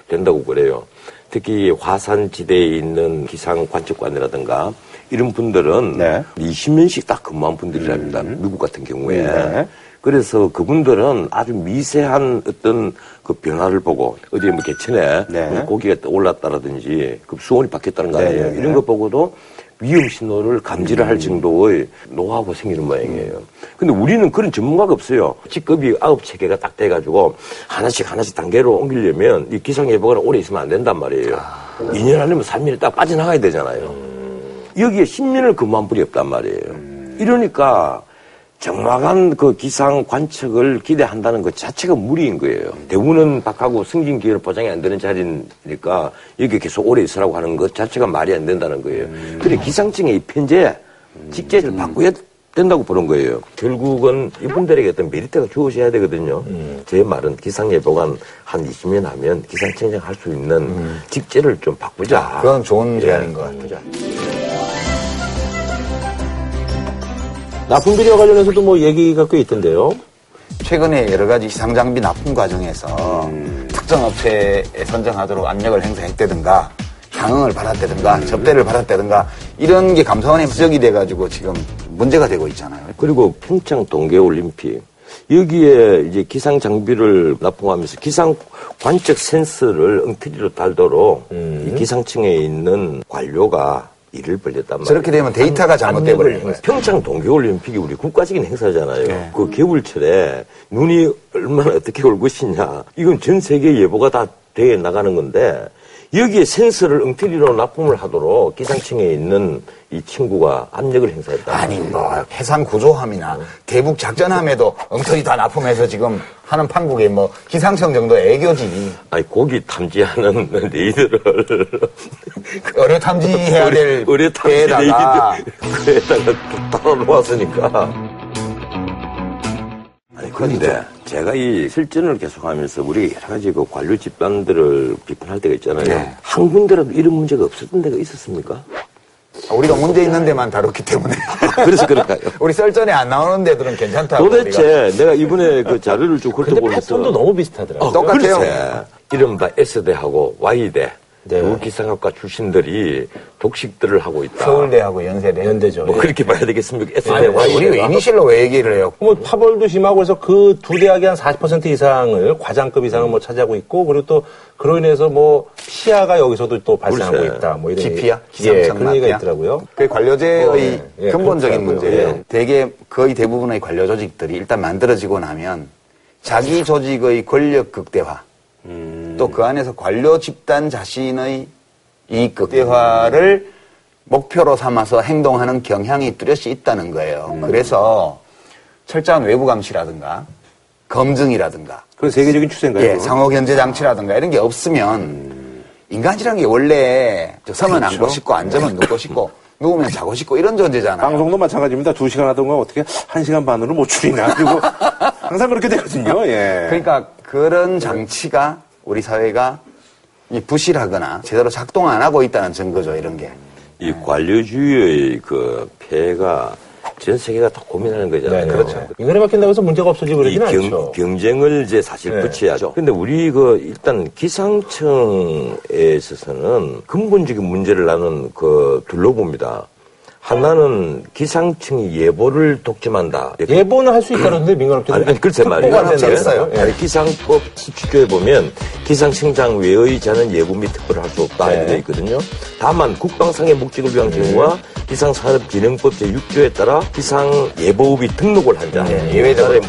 된다고 그래요. 특히 화산 지대에 있는 기상 관측관이라든가 이런 분들은 네. 20년씩 딱 근무한 분들이랍니다. 미국 같은 경우에. 네. 그래서 그분들은 아주 미세한 어떤 그 변화를 보고 어디 뭐 개천에 네. 고기가 올랐다라든지 그 수온이 바뀌었다는 거 아니에요. 네, 네, 네. 이런 거 보고도 위험 신호를 감지를 할 정도의 노하우가 생기는 모양이에요. 근데 우리는 그런 전문가가 없어요. 직급이 아홉 체계가 딱 돼가지고 하나씩 하나씩 단계로 옮기려면 이 기상예보가 오래 있으면 안 된단 말이에요. 2년 아니면 3년에 딱 빠져나가야 되잖아요. 여기에 10년을 근무한 분이 없단 말이에요. 이러니까 정확한 그 기상 관측을 기대한다는 것 자체가 무리인 거예요. 대우는 박하고 승진 기회를 보장이 안 되는 자리니까 여기 계속 오래 있으라고 하는 것 자체가 말이 안 된다는 거예요. 근데 기상청의 이 편제 직제를 바꿔야 된다고 보는 거예요. 결국은 이분들에게 어떤 메리트가 주어져야 되거든요. 제 말은 기상예보가 한 20년 하면 기상청장 할 수 있는 직제를 좀 바꾸자. 그건 좋은 예, 제안인 것 같아요. 납품 비리와 관련해서도 뭐 얘기가 꽤 있던데요. 최근에 여러 가지 기상장비 납품 과정에서 특정 업체에 선정하도록 압력을 행사했다든가 향응을 받았다든가 접대를 받았다든가 이런 게 감사원에 지적이 돼가지고 지금 문제가 되고 있잖아요. 그리고 평창 동계올림픽 여기에 이제 기상 장비를 납품하면서 기상 관측 센서를 엉터리로 달도록 이 기상청에 있는 관료가 일을 벌렸단 말이에요. 저렇게 되면 데이터가 잘못돼 버리는 거예요. 평창 동계올림픽이 우리 국가적인 행사잖아요. 네. 그 겨울철에 눈이 얼마나 어떻게 <laughs> 올 것이냐. 이건 전 세계 예보가 다돼 나가는 건데 여기에 센서를 엉터리로 납품을 하도록 기상청에 있는 이 친구가 압력을 행사했다. 아니 뭐 해상 구조함이나 대북 작전함에도 엉터리 다 납품해서 지금 하는 판국에 뭐 기상청 정도 애교지 아니 고기 탐지하는 <laughs> 레이더를 <laughs> 의뢰 탐지해야 될 의뢰 탐지 레이더 그에다가 따로 놓았으니까. 아니 그런데 제가 이 실전을 계속하면서 우리 여러 가지 그 관료 집단들을 비판할 때가 있잖아요. 네. 한 군데라도 이런 문제가 없었던 데가 있었습니까? 우리가 문제 있는 데만 다뤘기 때문에 <laughs> 그래서 그럴까요? <laughs> 우리 썰전에 안 나오는 데들은 괜찮다고 우리가. 도대체 내가 이번에 그 자료를 쭉 훑어보면서 패턴도 너무 비슷하더라고요. 어, 똑같아요. 글쎄, 이른바 S대하고 Y대 네. 두 기상학과 출신들이 독식들을 하고 있다. 서울대하고 연세대 연대죠. 뭐 예. 그렇게 봐야 되겠습니까? S대 아니, Y대. 우리 왜 이니셜로 왜 얘기를 해요? 뭐 파벌도 심하고 그래서 그 두 대학이 한 40% 이상을 과장급 이상을 뭐 차지하고 있고 그리고 또 그로 인해서 뭐 피해가 여기서도 또 발생하고 글쎄. 있다. 뭐 이런 기피야? 예, 그런 얘기가? 있더라고요. 그 관료제의 어, 예. 예, 근본적인. 문제예요. 예. 대개 거의 대부분의 관료 조직들이 일단 만들어지고 나면 자기 조직의 권력 극대화 음. 또 그 안에서 관료 집단 자신의 이익 극대화를 목표로 삼아서 행동하는 경향이 뚜렷이 있다는 거예요. 음. 그래서 철저한 외부 감시라든가 검증이라든가 그건 세계적인 추세인가요? 예? 상호 견제 장치라든가 이런 게 없으면 인간이란 게 원래 저 서면 그렇죠. 앉고 싶고 앉으면 눕고 싶고 <laughs> 누우면 자고 싶고 이런 존재잖아요. 방송도 마찬가지입니다. 두 시간 하던 거 어떻게 한 시간 반으로 못 줄이나. 그리고 <laughs> 항상 그렇게 되거든요. 예. 그러니까 그런 장치가 우리 사회가 이 부실하거나 제대로 작동 안 하고 있다는 증거죠, 이런 게. 이 관료주의의 그 폐해가 전 세계가 다 고민하는 거잖아요. 네, 그렇죠. 인간이 바뀐다고 해서 문제가 없어지고 이 그러지는 경, 않죠. 경쟁을 이제 사실 네. 붙여야죠. 근데 우리 그 일단 기상청에 있어서는 근본적인 문제를 나는 그 둘러봅니다. 하나는 기상청이 예보를 독점한다. 예보는 할 수 있다는데 <clears throat> 민간업체들 아니, 아니 글쎄 말이에요. 아니, 기상법 17조에 보면 기상청장 외의 자는 예보 및 특보를 할 수 없다 네. 이렇게 되어 있거든요. 다만 국방상의 목적을 위한 경우와 기상산업진흥법 제6조에 따라 기상예보업이 등록을 한 자. 네, 예외적으로.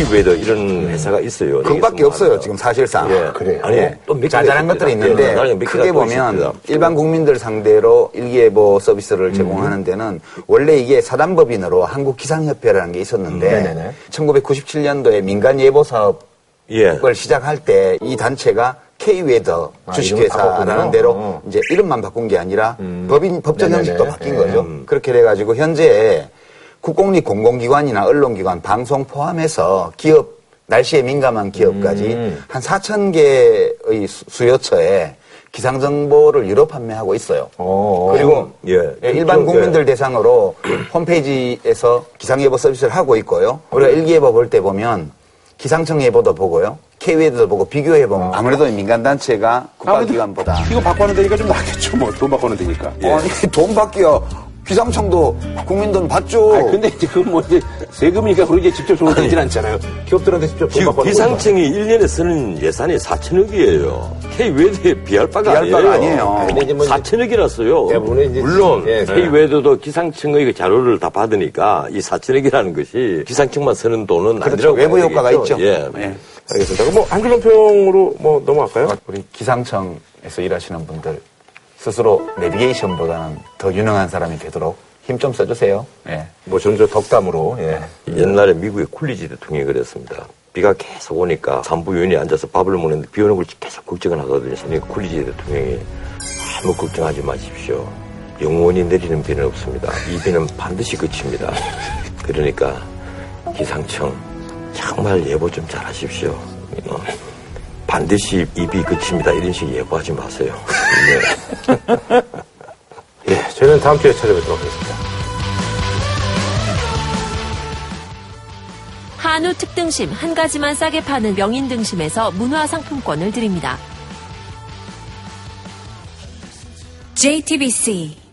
이외에도 이런 회사가 있어요. 그것밖에 없어요, 지금 사실상. 예. 그래요? 아니, 예. 또몇 자잘한 것들이. 있는데 예, 크게 또 보면 있습니다. 일반 국민들 상대로 일기예보 서비스를 제공하는 데는 원래 이게 사단법인으로 한국기상협회라는 게 있었는데 네네네. 1997년도에 민간 예보 사업을 예. 시작할 때 이 단체가 K-웨더 아, 주식회사라는. 대로 어. 이제 이름만 바꾼 게 아니라 법인 법적 네네네. 형식도 바뀐 예. 거죠. 그렇게 돼가지고 현재 국공립 공공기관이나 언론기관, 방송 포함해서 기업 날씨에 민감한 기업까지 음. 한 4천 개의 수- 수요처에 기상 정보를 유료 판매하고 있어요. 어, 그리고 예. 예, 일반 그쪽, 국민들 대상으로 홈페이지에서 기상 예보 서비스를 하고 있고요. 우리가 일기예보 볼 때 보면 기상청 예보도 보고요. K웨더도 보고 비교해 보면 아 무래도 민간 단체가 국가기관보다 이거 바꿔는 되니까 좀 낫겠죠. 뭐 돈 바꿔는 되니까. 아니 돈 받기요. 기상청도 국민 돈 받죠. 아 근데 이제 그건 뭐 이제 세금이니까 그러게 직접 돈을 내진 않잖아요. 기업들한테 직접 돈 받고 하는 기상청이 1년에 쓰는 예산이 4천억이에요. K 외도에 비할 바가 비할 아니에요. 바가 아니에요. 근데 이제 뭐 이제 4천억이라서요. 대부분은 이제 물론 예, K 예. 외도도 기상청의 그 자료를 다 받으니까 이 4천억이라는 것이 기상청만 쓰는 돈은 그렇죠. 아니라고 외부 효과가. 있죠. 예. 예. 알겠습니다. 그럼 뭐 한줄 논평으로 뭐 넘어갈까요? 우리 기상청에서 일하시는 분들 스스로 내비게이션보다는 더 유능한 사람이 되도록 힘 좀 써주세요. 예. 뭐저 덕담으로 예. 옛날에 미국의 쿨리지 대통령이 그랬습니다. 비가 계속 오니까 산부인이 앉아서 밥을 먹는데 비 오는 걸 계속 걱정을 하거든요. 그러니까 쿨리지 대통령이 아무 걱정하지 마십시오. 영원히 내리는 비는 없습니다. 이 비는 반드시 그칩니다. 그러니까 기상청 정말 예보 좀 잘하십시오. 어, 반드시 이비 그칩니다. 이런 식 예보하지 마세요. <laughs> 네. 예, 저희는 다음 주에 찾아뵙도록 하겠습니다. 한우 특등심 한 가지만 싸게 파는 명인 등심에서 문화 상품권을 드립니다. JTBC